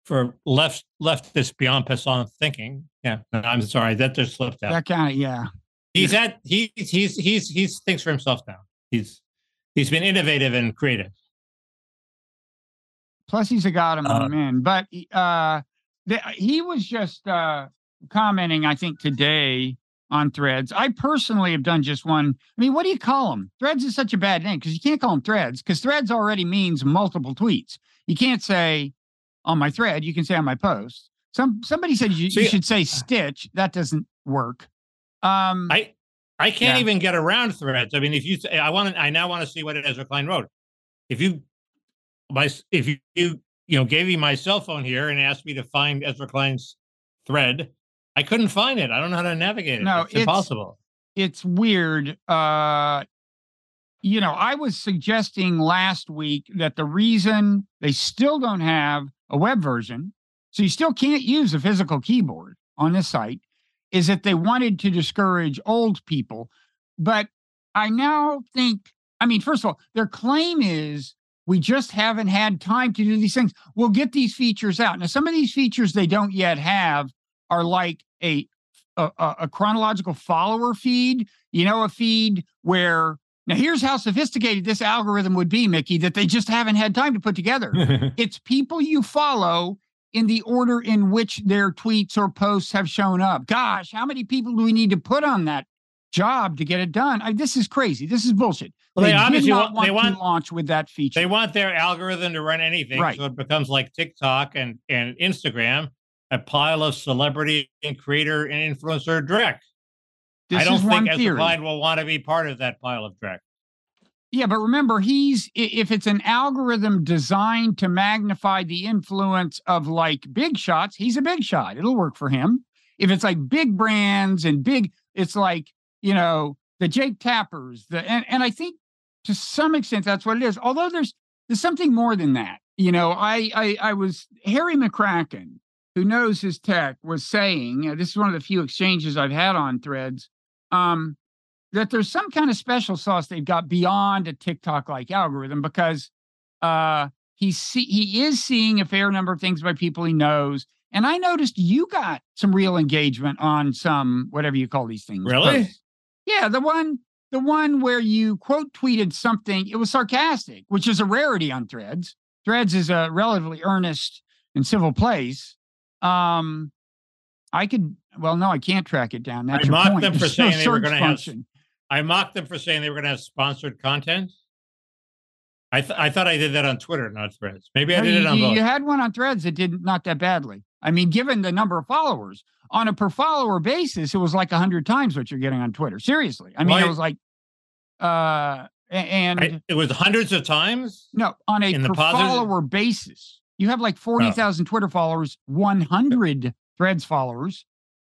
[SPEAKER 3] For left leftist bien pensant thinking. Yeah, I'm sorry that just slipped out.
[SPEAKER 2] that kind of, yeah.
[SPEAKER 3] He's at he's he's he's he's thinks for himself now. He's he's been innovative and creative.
[SPEAKER 2] Plus, he's a god among
[SPEAKER 3] Uh,
[SPEAKER 2] men. But uh, the, he was just uh, commenting, I think, today on threads. I personally have done just one. I mean, what do you call them? Threads is such a bad name because you can't call them threads because threads already means multiple tweets. You can't say on my thread, you can say on my post. Some somebody said you, you
[SPEAKER 3] See-
[SPEAKER 2] should say stitch. That doesn't work. Um,
[SPEAKER 3] I I can't
[SPEAKER 2] Yeah.
[SPEAKER 3] even get around threads. I mean, if you say I want to, I now want to see what Ezra Klein wrote. If you my if you you you know gave me my cell phone here and asked me to find Ezra Klein's thread, I couldn't find it. I don't know how to navigate it.
[SPEAKER 2] No,
[SPEAKER 3] it's,
[SPEAKER 2] it's-
[SPEAKER 3] impossible.
[SPEAKER 2] it's weird. Uh, you know, I was suggesting last week that the reason they still don't have a web version, so you still can't use a physical keyboard on this site, is that they wanted to discourage old people. But I now think, I mean, first of all, their claim is we just haven't had time to do these things. We'll get these features out. Now, some of these features they don't yet have are like a a, a- chronological follower feed, you know, a feed where now here's how sophisticated this algorithm would be, Mickey, that they just haven't had time to put together. [LAUGHS] it's people you follow in the order in which their tweets or posts have shown up. Gosh, how many people do we need to put on that job to get it done? I, this is crazy. This is bullshit.
[SPEAKER 3] Well, they
[SPEAKER 2] did
[SPEAKER 3] obviously
[SPEAKER 2] not
[SPEAKER 3] want- they
[SPEAKER 2] want,
[SPEAKER 3] want-
[SPEAKER 2] to launch with that feature.
[SPEAKER 3] they want their algorithm to run anything,
[SPEAKER 2] Right.
[SPEAKER 3] so it becomes like TikTok and and Instagram, a pile of celebrity and creator and influencer dreck.
[SPEAKER 2] this
[SPEAKER 3] I don't think Ezra
[SPEAKER 2] theory.
[SPEAKER 3] Will want to be part of that pile of dreck.
[SPEAKER 2] Yeah, but remember, he's if it's an algorithm designed to magnify the influence of like big shots, he's a big shot. It'll work for him. If it's like big brands and big, it's like you know the Jake Tappers, the and and I think to some extent that's what it is. Although there's there's something more than that. You know, I I, I was Harry McCracken, who knows his tech, was saying this is one of the few exchanges I've had on Threads. Um, that there's some kind of special sauce they've got beyond a TikTok like algorithm because uh he see he is seeing a fair number of things by people he knows. And I noticed you got some real engagement on some whatever you call these things.
[SPEAKER 3] Really?
[SPEAKER 2] posts. Yeah, the one the one where you quote tweeted something, it was sarcastic, which is a rarity on threads. Threads is a relatively earnest and civil place. Um I could well no, I can't track it down. That's
[SPEAKER 3] I mocked
[SPEAKER 2] point.
[SPEAKER 3] them for
[SPEAKER 2] There's no
[SPEAKER 3] saying they were gonna have
[SPEAKER 2] function.
[SPEAKER 3] I mocked them for saying they were going to have sponsored content. I th- I thought I did that on Twitter, not Threads. Maybe I
[SPEAKER 2] No,
[SPEAKER 3] did
[SPEAKER 2] you,
[SPEAKER 3] it on
[SPEAKER 2] you-
[SPEAKER 3] both.
[SPEAKER 2] you had one on Threads that did not that badly. I mean, given the number of followers on a per follower basis, it was like a hundred times what you're getting on Twitter. Seriously, I mean,
[SPEAKER 3] Well,
[SPEAKER 2] it was like, uh, and
[SPEAKER 3] I- it was hundreds of times.
[SPEAKER 2] no, on a per
[SPEAKER 3] positive-
[SPEAKER 2] follower basis, you have like forty thousand Twitter followers, one hundred Threads followers,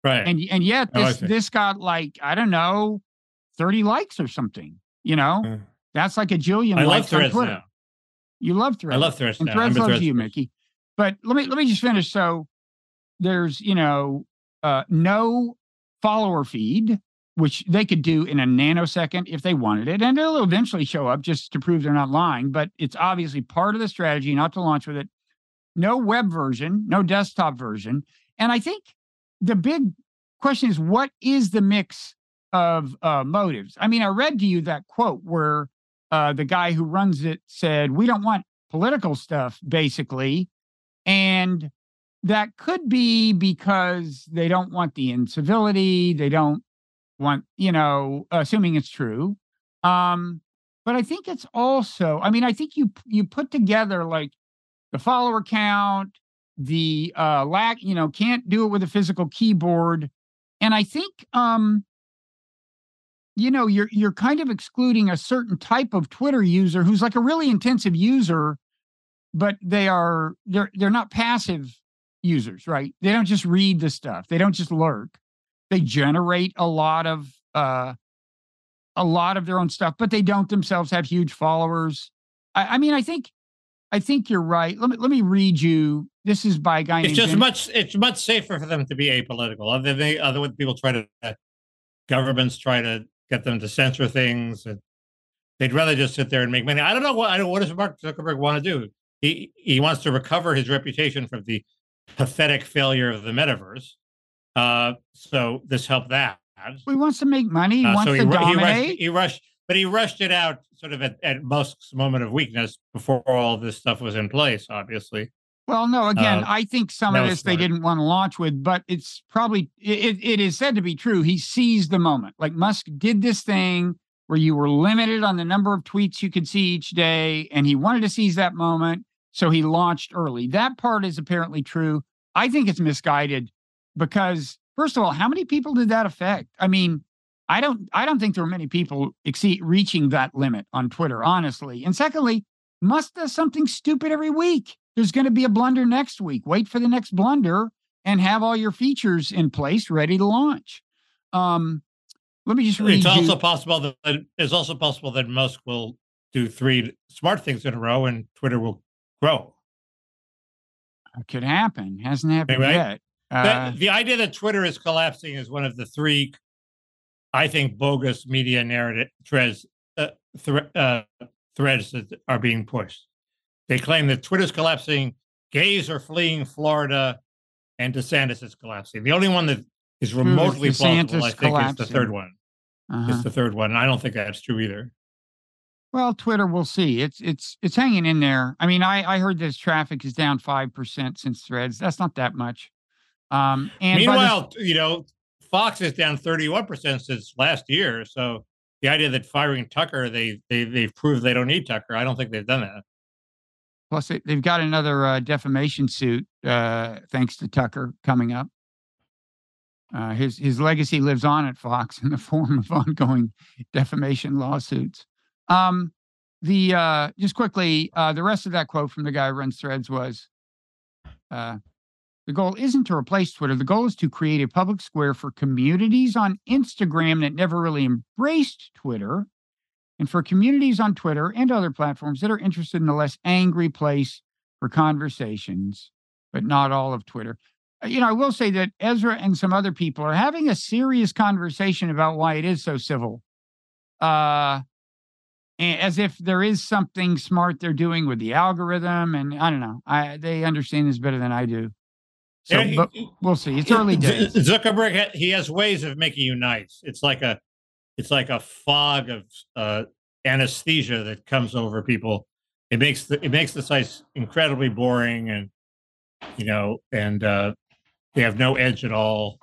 [SPEAKER 3] Right.
[SPEAKER 2] and and yet
[SPEAKER 3] Oh,
[SPEAKER 2] this
[SPEAKER 3] see.
[SPEAKER 2] this got like I don't know, thirty likes or something. You know,
[SPEAKER 3] Uh,
[SPEAKER 2] that's like a jillion
[SPEAKER 3] I
[SPEAKER 2] likes on
[SPEAKER 3] Threads
[SPEAKER 2] Twitter.
[SPEAKER 3] now.
[SPEAKER 2] You love Threads.
[SPEAKER 3] I love Threads
[SPEAKER 2] and
[SPEAKER 3] now.
[SPEAKER 2] Threads loves
[SPEAKER 3] Threads
[SPEAKER 2] you. Mickey. But let me let me just finish. So there's you know uh, no follower feed, which they could do in a nanosecond if they wanted it, and it'll eventually show up just to prove they're not lying. But it's obviously part of the strategy not to launch with it. No web version, no desktop version, and I think the big question is what is the mix of uh, motives? I mean, I read to you that quote where uh, the guy who runs it said, "We don't want political stuff, basically," and that could be because they don't want the incivility. They don't want, you know, assuming it's true. Um, but I think it's also, I mean, I think you you put together like the follower count, the uh lack, you know, can't do it with a physical keyboard. And I think um you know, you're you're kind of excluding a certain type of Twitter user who's like a really intensive user, but they are they're they're not passive users, right? They don't just read the stuff. They don't just lurk. They generate a lot of uh, a lot of their own stuff, but they don't themselves have huge followers. I, I mean, I think, I think you're right. Let me let me read you. This is by a guy.
[SPEAKER 3] It's just
[SPEAKER 2] Jim-
[SPEAKER 3] much. It's much safer for them to be apolitical. Other than other people try to, uh, governments try to get them to censor things, and they'd rather just sit there and make money. I don't know what. I don't. What does Mark Zuckerberg want to do? He he wants to recover his reputation from the pathetic failure of the metaverse. Uh, so this helped that.
[SPEAKER 2] He wants to make money. He
[SPEAKER 3] Uh,
[SPEAKER 2] wants
[SPEAKER 3] so he,
[SPEAKER 2] to
[SPEAKER 3] ru- he rushed, he rushed, but he rushed it out sort of at, at Musk's moment of weakness before all this stuff was in place. Obviously,
[SPEAKER 2] Well, no, again,
[SPEAKER 3] Uh,
[SPEAKER 2] I think some of this they didn't want to launch with, but it's probably it, it is said to be true. He seized the moment. Like Musk did this thing where you were limited on the number of tweets you could see each day, and he wanted to seize that moment, so he launched early. That part is apparently true. I think it's misguided because first of all, how many people did that affect? I mean, I don't I don't think there were many people exceed reaching that limit on Twitter, honestly. And secondly, Musk does something stupid every week. There's going to be a blunder next week. Wait for the next blunder and have all your features in place ready to launch. Um, let me just read
[SPEAKER 3] it's
[SPEAKER 2] you.
[SPEAKER 3] also possible that it's also possible that Musk will do three smart things in a row, and Twitter will grow.
[SPEAKER 2] It could happen. Hasn't happened
[SPEAKER 3] Right.
[SPEAKER 2] yet. Uh,
[SPEAKER 3] the idea that Twitter is collapsing is one of the three, I think, bogus media narrative threads uh, thre- uh, threads that are being pushed. They claim that Twitter's collapsing, gays are fleeing Florida, and DeSantis is collapsing. The only one that is
[SPEAKER 2] is
[SPEAKER 3] remotely plausible, I think, is the third one.
[SPEAKER 2] uh-huh.
[SPEAKER 3] Is the third one. And I don't think that's true either.
[SPEAKER 2] Well, Twitter, we'll see. It's it's it's hanging in there. I mean, I I heard this traffic is down five percent since Threads. That's not that much. Um, and by the-
[SPEAKER 3] Meanwhile, you know, Fox is down 31% since last year. So the idea that firing Tucker, they they they've proved they don't need Tucker. I don't think they've done that.
[SPEAKER 2] Plus, they- they've got another uh, defamation suit uh, thanks to Tucker coming up. Uh, his his legacy lives on at Fox in the [LAUGHS] form of ongoing defamation lawsuits. Um, the uh, just quickly, uh, the rest of that quote from the guy who runs Threads was, uh, "The goal isn't to replace Twitter. The goal is to create a public square for communities on Instagram that never really embraced Twitter." And for communities on Twitter and other platforms that are interested in a less angry place for conversations, but not all of Twitter. Uh, You know, I will say that Ezra and some other people are having a serious conversation about why it is so civil. Uh, as if there is something smart they're doing with the algorithm, and I don't know. I they understand this better than I do. So, but we'll see. It's early days.
[SPEAKER 3] Zuckerberg, he has ways of making you nice. It's like a, it's like a fog of uh, anesthesia that comes over people. It makes the it makes the sites incredibly boring, and you know, and uh, they have no edge at all.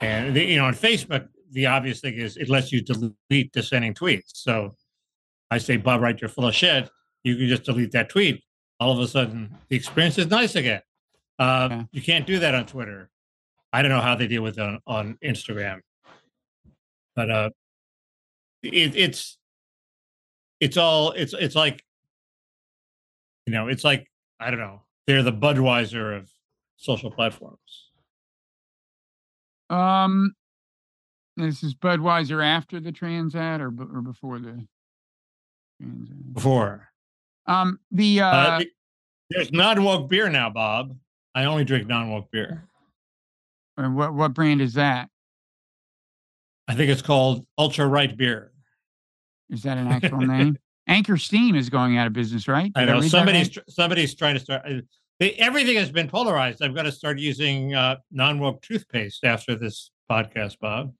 [SPEAKER 3] And the, you know, on Facebook, the obvious thing is it lets you delete dissenting tweets. So I say, Bob Wright, you're full of shit. You can just delete that tweet. All of a sudden, the experience is nice again. Uh. You can't do that on Twitter. I don't know how they deal with it on, on Instagram, but uh, it, it's it's all it's it's like you know it's like I don't know they're the Budweiser of social platforms.
[SPEAKER 2] Um, this is Budweiser after the Transat or b- or before the Transat.
[SPEAKER 3] Before
[SPEAKER 2] Um, the uh,
[SPEAKER 3] uh, th- there's non woke beer now, Bob. I only drink non woke beer.
[SPEAKER 2] what what brand is that?
[SPEAKER 3] I think it's called Ultra Right Beer.
[SPEAKER 2] Is that an [LAUGHS] actual name? Anchor Steam is going out of business, right?
[SPEAKER 3] I know
[SPEAKER 2] that
[SPEAKER 3] somebody's
[SPEAKER 2] right?
[SPEAKER 3] somebody's trying to start. uh, They, everything has been polarized. I've got to start using uh, non woke toothpaste after this podcast, Bob.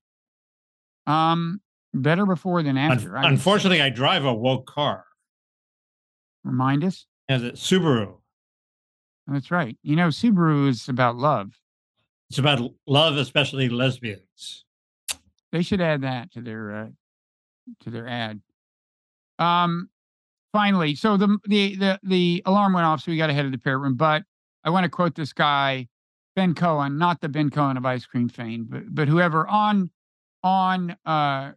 [SPEAKER 2] Um, better before than
[SPEAKER 3] Un-
[SPEAKER 2] after. I would say.
[SPEAKER 3] unfortunately, I drive a woke car.
[SPEAKER 2] remind us.
[SPEAKER 3] As a Subaru,
[SPEAKER 2] That's right. You know, Subaru is about love.
[SPEAKER 3] it's about love, especially lesbians.
[SPEAKER 2] They should add that to their uh, to their ad. Um, finally, so the the the the alarm went off, so we got ahead of the parrot room. But I want to quote this guy, Ben Cohen, not the Ben Cohen of ice cream fame, but but whoever on on uh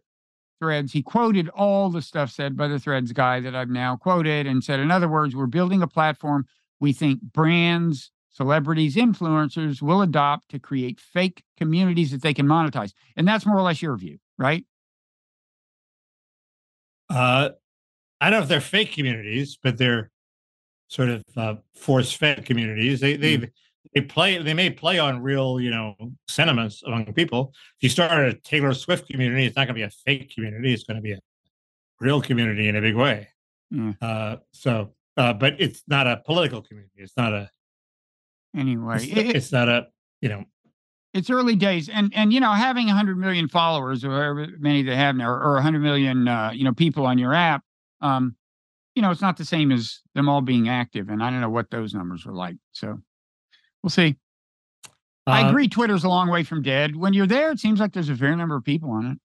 [SPEAKER 2] threads he quoted all the stuff said by the threads guy that i've now quoted and said in other words we're building a platform we think brands celebrities influencers will adopt to create fake communities that they can monetize and that's more or less your view right
[SPEAKER 3] Uh, I don't know if they're fake communities, but they're sort of uh, force-fed communities. They they
[SPEAKER 2] Mm.
[SPEAKER 3] they play they may play on real you know sentiments among people. If you start a Taylor Swift community, it's not going to be a fake community. It's going to be a real community in a big way.
[SPEAKER 2] Yeah.
[SPEAKER 3] Uh, so, uh, but it's not a political community. It's not a.
[SPEAKER 2] Anyway,
[SPEAKER 3] It's,
[SPEAKER 2] it-
[SPEAKER 3] it's not a. You know,
[SPEAKER 2] it's early days and and you know having 100 million followers or however many they have now or 100 million uh, you know people on your app um you know it's not the same as them all being active and i don't know what those numbers are like so we'll see i
[SPEAKER 3] Uh,
[SPEAKER 2] agree twitter's a long way from dead when you're there it seems like there's a fair number of people on it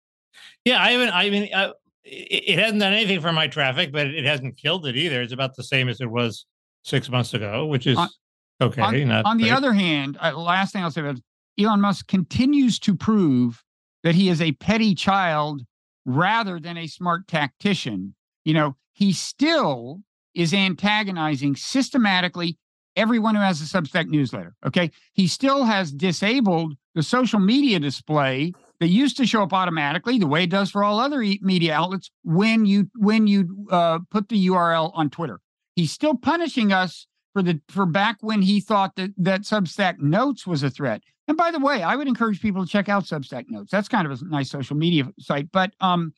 [SPEAKER 3] Yeah, I haven't. I mean, uh, it, it hasn't done anything for my traffic, but it hasn't killed it either. It's about the same as it was six months ago, which is
[SPEAKER 2] On-
[SPEAKER 3] okay.
[SPEAKER 2] on,
[SPEAKER 3] not
[SPEAKER 2] on the other hand uh, last thing i'll say about elon musk continues to prove that he is a petty child rather than a smart tactician. You know he still is antagonizing systematically everyone who has a substack newsletter okay? He still has disabled the social media display that used to show up automatically the way it does for all other media outlets when you when you uh, put the url on twitter. He's still punishing us for the for back when he thought that that Substack Notes was a threat. And by the way, I would encourage people to check out Substack Notes. That's kind of a nice social media site. But um,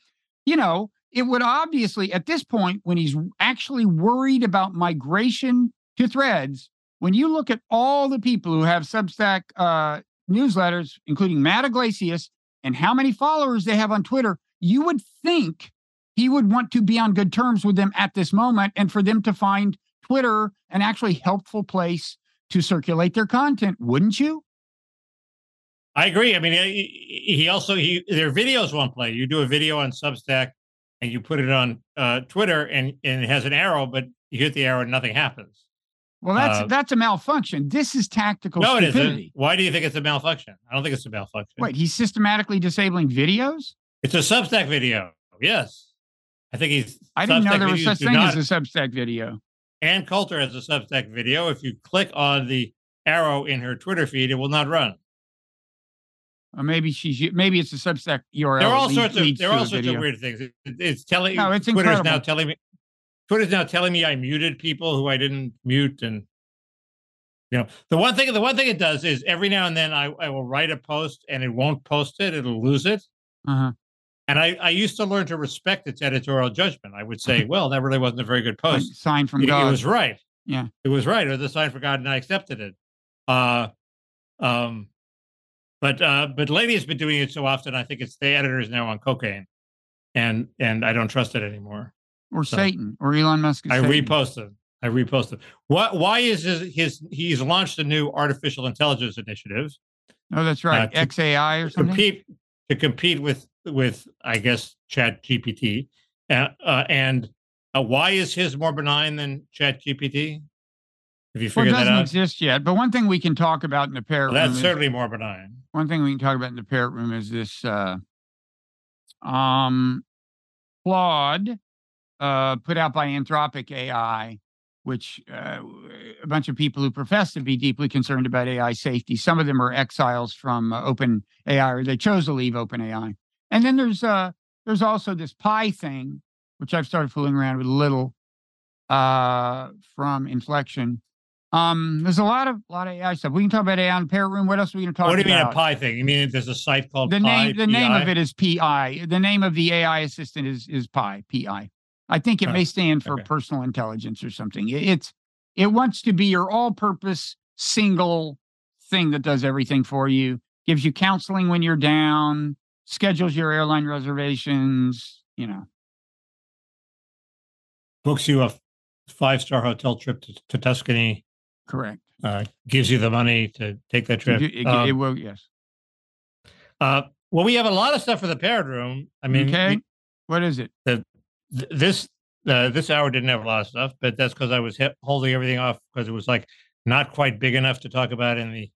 [SPEAKER 2] you know, it would obviously at this point when he's actually worried about migration to Threads, when you look at all the people who have Substack uh, newsletters, including Matt Yglesias, and how many followers they have on Twitter, you would think he would want to be on good terms with them at this moment and for them to find Twitter an actually helpful place to circulate their content, wouldn't you?
[SPEAKER 3] I agree. I mean, he, also he their videos won't play. You do a video on Substack, and you put it on uh, Twitter, and and it has an arrow, but you hit the arrow and nothing happens.
[SPEAKER 2] Well, that's
[SPEAKER 3] Uh,
[SPEAKER 2] that's a malfunction. This is tactical
[SPEAKER 3] no,
[SPEAKER 2] stupidity.
[SPEAKER 3] isn't. Why do you think it's a malfunction? I don't think it's a malfunction.
[SPEAKER 2] Wait, he's systematically disabling videos?
[SPEAKER 3] It's a Substack video. Yes, I think he's.
[SPEAKER 2] I didn't know
[SPEAKER 3] Substack
[SPEAKER 2] there was such thing
[SPEAKER 3] not-
[SPEAKER 2] as a Substack video.
[SPEAKER 3] Ann Coulter has a Substack video. If you click on the arrow in her Twitter feed, it will not run.
[SPEAKER 2] Or maybe she's maybe it's a Substack URL.
[SPEAKER 3] There are all sorts of there are all sorts
[SPEAKER 2] video.
[SPEAKER 3] of weird things. It- it's telling
[SPEAKER 2] No, it's
[SPEAKER 3] Twitter's now telling me Twitter's now telling me I muted people who I didn't mute, and you know the one thing the one thing it does is every now and then I, I will write a post and it won't post it; it'll lose it.
[SPEAKER 2] Uh-huh.
[SPEAKER 3] And I, I used to learn to respect its editorial judgment. I would say, well, that really wasn't a very good
[SPEAKER 2] Like,
[SPEAKER 3] post.
[SPEAKER 2] sign from
[SPEAKER 3] It, it was right.
[SPEAKER 2] Yeah.
[SPEAKER 3] It was right. It was a sign for God, and I accepted it. Uh, um, but uh, but Lady has been doing it so often. I think it's the editor is now on cocaine, and and I don't trust it anymore.
[SPEAKER 2] or
[SPEAKER 3] so-
[SPEAKER 2] Satan, or Elon Musk.
[SPEAKER 3] I
[SPEAKER 2] Satan.
[SPEAKER 3] reposted. I reposted. What? Why is his, his? He's launched a new artificial intelligence initiative
[SPEAKER 2] Oh, that's right.
[SPEAKER 3] to
[SPEAKER 2] XAI or
[SPEAKER 3] to
[SPEAKER 2] something.
[SPEAKER 3] compete to compete with with I guess Chat GPT, uh, uh, and uh, why is his more benign than Chat GPT? Have you
[SPEAKER 2] Well, it
[SPEAKER 3] that
[SPEAKER 2] doesn't
[SPEAKER 3] out?
[SPEAKER 2] exist yet. But one thing we can talk about in the parrot
[SPEAKER 3] Well,
[SPEAKER 2] room
[SPEAKER 3] that's
[SPEAKER 2] is-
[SPEAKER 3] certainly more benign.
[SPEAKER 2] one thing we can talk about in the parrot room is this uh um Claude uh put out by Anthropic AI, which uh, a bunch of people who profess to be deeply concerned about AI safety. Some of them are exiles from uh, Open AI, or they chose to leave Open AI. And then there's uh there's also this Pi thing, which I've started fooling around with a little uh from Inflection. Um, there's a lot of lot of AI stuff. We can talk about AI in the parrot room. What else are we going to talk about?
[SPEAKER 3] What do
[SPEAKER 2] about?
[SPEAKER 3] you mean a Pi thing? You mean there's a site called
[SPEAKER 2] the
[SPEAKER 3] Pi?
[SPEAKER 2] name the name of it is pi the name of the ai assistant is is pi pi i think it
[SPEAKER 3] Huh,
[SPEAKER 2] may stand for
[SPEAKER 3] okay.
[SPEAKER 2] personal intelligence or something It- it's it wants to be your all-purpose single thing that does everything for you gives you counseling when you're down schedules your airline reservations you know
[SPEAKER 3] books you a five star hotel trip to, to Tuscany.
[SPEAKER 2] correct
[SPEAKER 3] Uh, gives you the money to take that trip.
[SPEAKER 2] gi- it,
[SPEAKER 3] Um,
[SPEAKER 2] it will yes
[SPEAKER 3] uh, well, we have a lot of stuff for the parrot room. I mean,
[SPEAKER 2] okay
[SPEAKER 3] we-
[SPEAKER 2] what is it
[SPEAKER 3] th- this uh, this hour didn't have a lot of stuff, but that's because I was he- holding everything off because it was like not quite big enough to talk about in the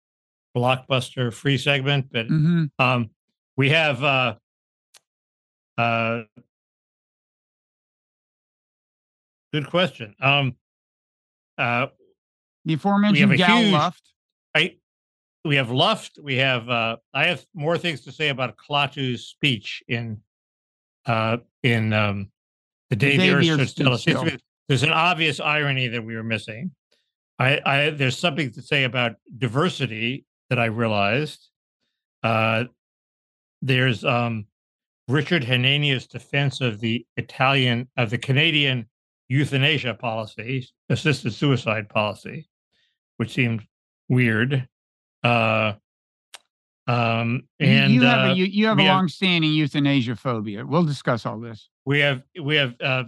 [SPEAKER 3] blockbuster free segment. But
[SPEAKER 2] hmm
[SPEAKER 3] um, we have uh, uh, good question. Um, uh,
[SPEAKER 2] the aforementioned gal
[SPEAKER 3] huge-
[SPEAKER 2] luft
[SPEAKER 3] I we have Luft. We have uh, I have more things to say about Klaatu's speech in uh, in um, The day the,
[SPEAKER 2] the earth
[SPEAKER 3] stood still.
[SPEAKER 2] stood
[SPEAKER 3] It seems to
[SPEAKER 2] still.
[SPEAKER 3] There's an obvious irony that we were missing. I, I there's something to say about diversity that I realized. Uh, there's um, Richard Hanania's defense of the Italian of the Canadian euthanasia policy, assisted suicide policy, which seemed weird. Uh, um, and
[SPEAKER 2] you have
[SPEAKER 3] uh,
[SPEAKER 2] a you, you have a
[SPEAKER 3] have-
[SPEAKER 2] long-standing euthanasia phobia. We'll discuss all this.
[SPEAKER 3] we have we have uh,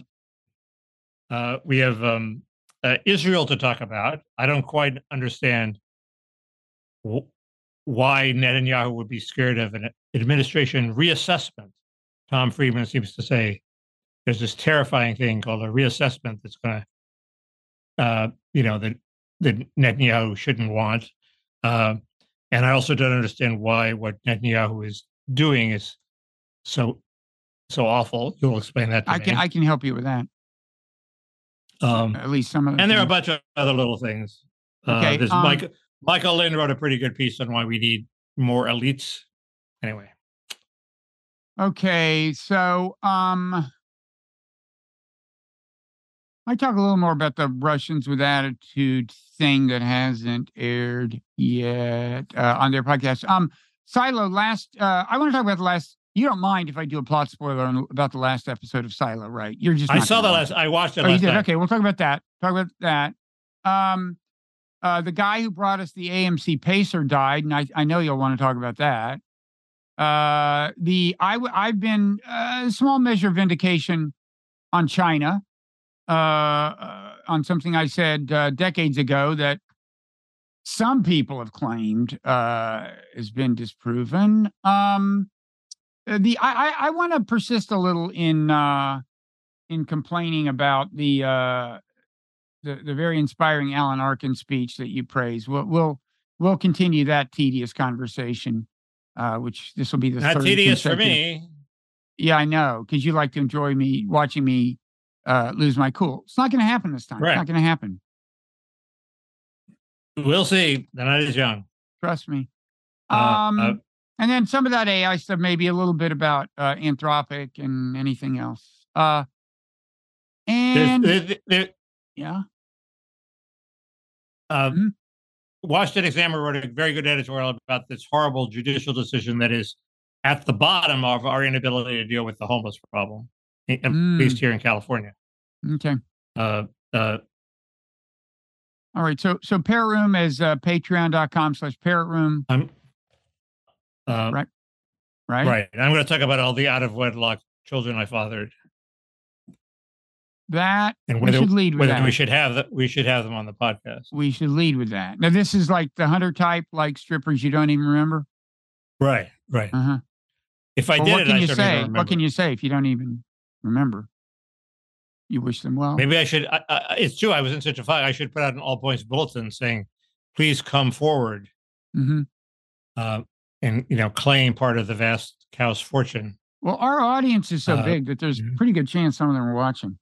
[SPEAKER 3] uh, we have um, uh, Israel to talk about. I don't quite understand why Netanyahu would be scared of an administration reassessment. Tom Friedman seems to say there's this terrifying thing called a reassessment that's going to, uh, you know, that that Netanyahu shouldn't want. Uh, and I also don't understand why what Netanyahu is doing is so so awful. You'll explain that to
[SPEAKER 2] I
[SPEAKER 3] me.
[SPEAKER 2] can I can help you with that.
[SPEAKER 3] um,
[SPEAKER 2] At least some of the
[SPEAKER 3] and there are a bunch of other little things.
[SPEAKER 2] Okay,
[SPEAKER 3] uh, there's
[SPEAKER 2] um,
[SPEAKER 3] Mike, Michael Lind wrote a pretty good piece on why we need more elites. Anyway,
[SPEAKER 2] Okay, so um I talk a little more about the Russians with attitude thing that hasn't aired yet uh, on their podcast. Um Silo last uh I want to talk about the last you don't mind if I do a plot spoiler on, about the last episode of Silo, right? You're just
[SPEAKER 3] I saw the last. I watched it
[SPEAKER 2] Oh, you did? Okay, we'll talk about that. Talk about that. Um, uh, the guy who brought us the AMC Pacer died, and I, I know you'll want to talk about that. Uh, the I I've been uh, a small measure of vindication on China, uh, uh, on something I said uh, decades ago that some people have claimed has been disproven. Um, the I I, I want to persist a little in. In complaining about the the, the very inspiring Alan Arkin speech that you praise. We'll we'll we'll continue that tedious conversation, uh, which this will be the
[SPEAKER 3] Not
[SPEAKER 2] third
[SPEAKER 3] tedious for me.
[SPEAKER 2] Yeah, I know, because you like to enjoy me watching me uh, lose my cool. It's not going to happen this time. It's not going to happen.
[SPEAKER 3] We'll see. The night is young.
[SPEAKER 2] Trust me.
[SPEAKER 3] Uh,
[SPEAKER 2] Um,
[SPEAKER 3] uh,
[SPEAKER 2] and then some of that AI stuff, maybe a little bit about uh, Anthropic and anything else. Uh,
[SPEAKER 3] There's,
[SPEAKER 2] and
[SPEAKER 3] there, there,
[SPEAKER 2] yeah, Mhm.
[SPEAKER 3] Washington Examiner wrote a very good editorial about this horrible judicial decision that is at the bottom of our inability to deal with the homeless problem, at
[SPEAKER 2] Mm.
[SPEAKER 3] least here in California.
[SPEAKER 2] okay.
[SPEAKER 3] Uh, uh,
[SPEAKER 2] All right. So so Parrot Room is uh, patreon.com slash parrot room,
[SPEAKER 3] I'm, uh,
[SPEAKER 2] Right. right?
[SPEAKER 3] right. I'm going to talk about all the out of wedlock children I fathered
[SPEAKER 2] That
[SPEAKER 3] and
[SPEAKER 2] we should lead with that.
[SPEAKER 3] we should have that. We should have them on the podcast.
[SPEAKER 2] we should lead with that. Now this is like the hunter type, like strippers you don't even remember.
[SPEAKER 3] Right. Right.
[SPEAKER 2] Uh-huh.
[SPEAKER 3] If I
[SPEAKER 2] Well,
[SPEAKER 3] did
[SPEAKER 2] what
[SPEAKER 3] it,
[SPEAKER 2] can
[SPEAKER 3] I
[SPEAKER 2] you say? What can you say if you don't even remember? You wish them well.
[SPEAKER 3] Maybe I should. I, I, it's true. I was in such a fight. I should put out an all points bulletin saying, "Please come forward
[SPEAKER 2] hmm
[SPEAKER 3] uh, and you know claim part of the vast Kaus fortune."
[SPEAKER 2] Well, our audience is so
[SPEAKER 3] Uh,
[SPEAKER 2] big that there's a pretty good chance some of them are watching.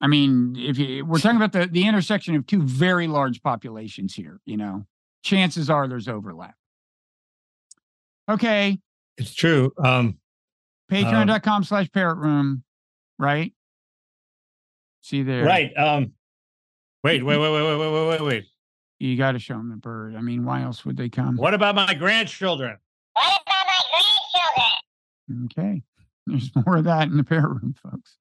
[SPEAKER 2] I mean, if you we're talking about the the intersection of two very large populations here, you know, chances are there's overlap. Okay,
[SPEAKER 3] It's true. Um,
[SPEAKER 2] patreon.com slash parrot room, right? See there.
[SPEAKER 3] Right. Um, wait. Wait. Wait. Wait. Wait. Wait. Wait. Wait. Wait.
[SPEAKER 2] You got to show them the bird. I mean, why else would they come? What about my grandchildren?
[SPEAKER 3] What about my grandchildren?
[SPEAKER 2] Okay. There's more of that in the parrot room, folks.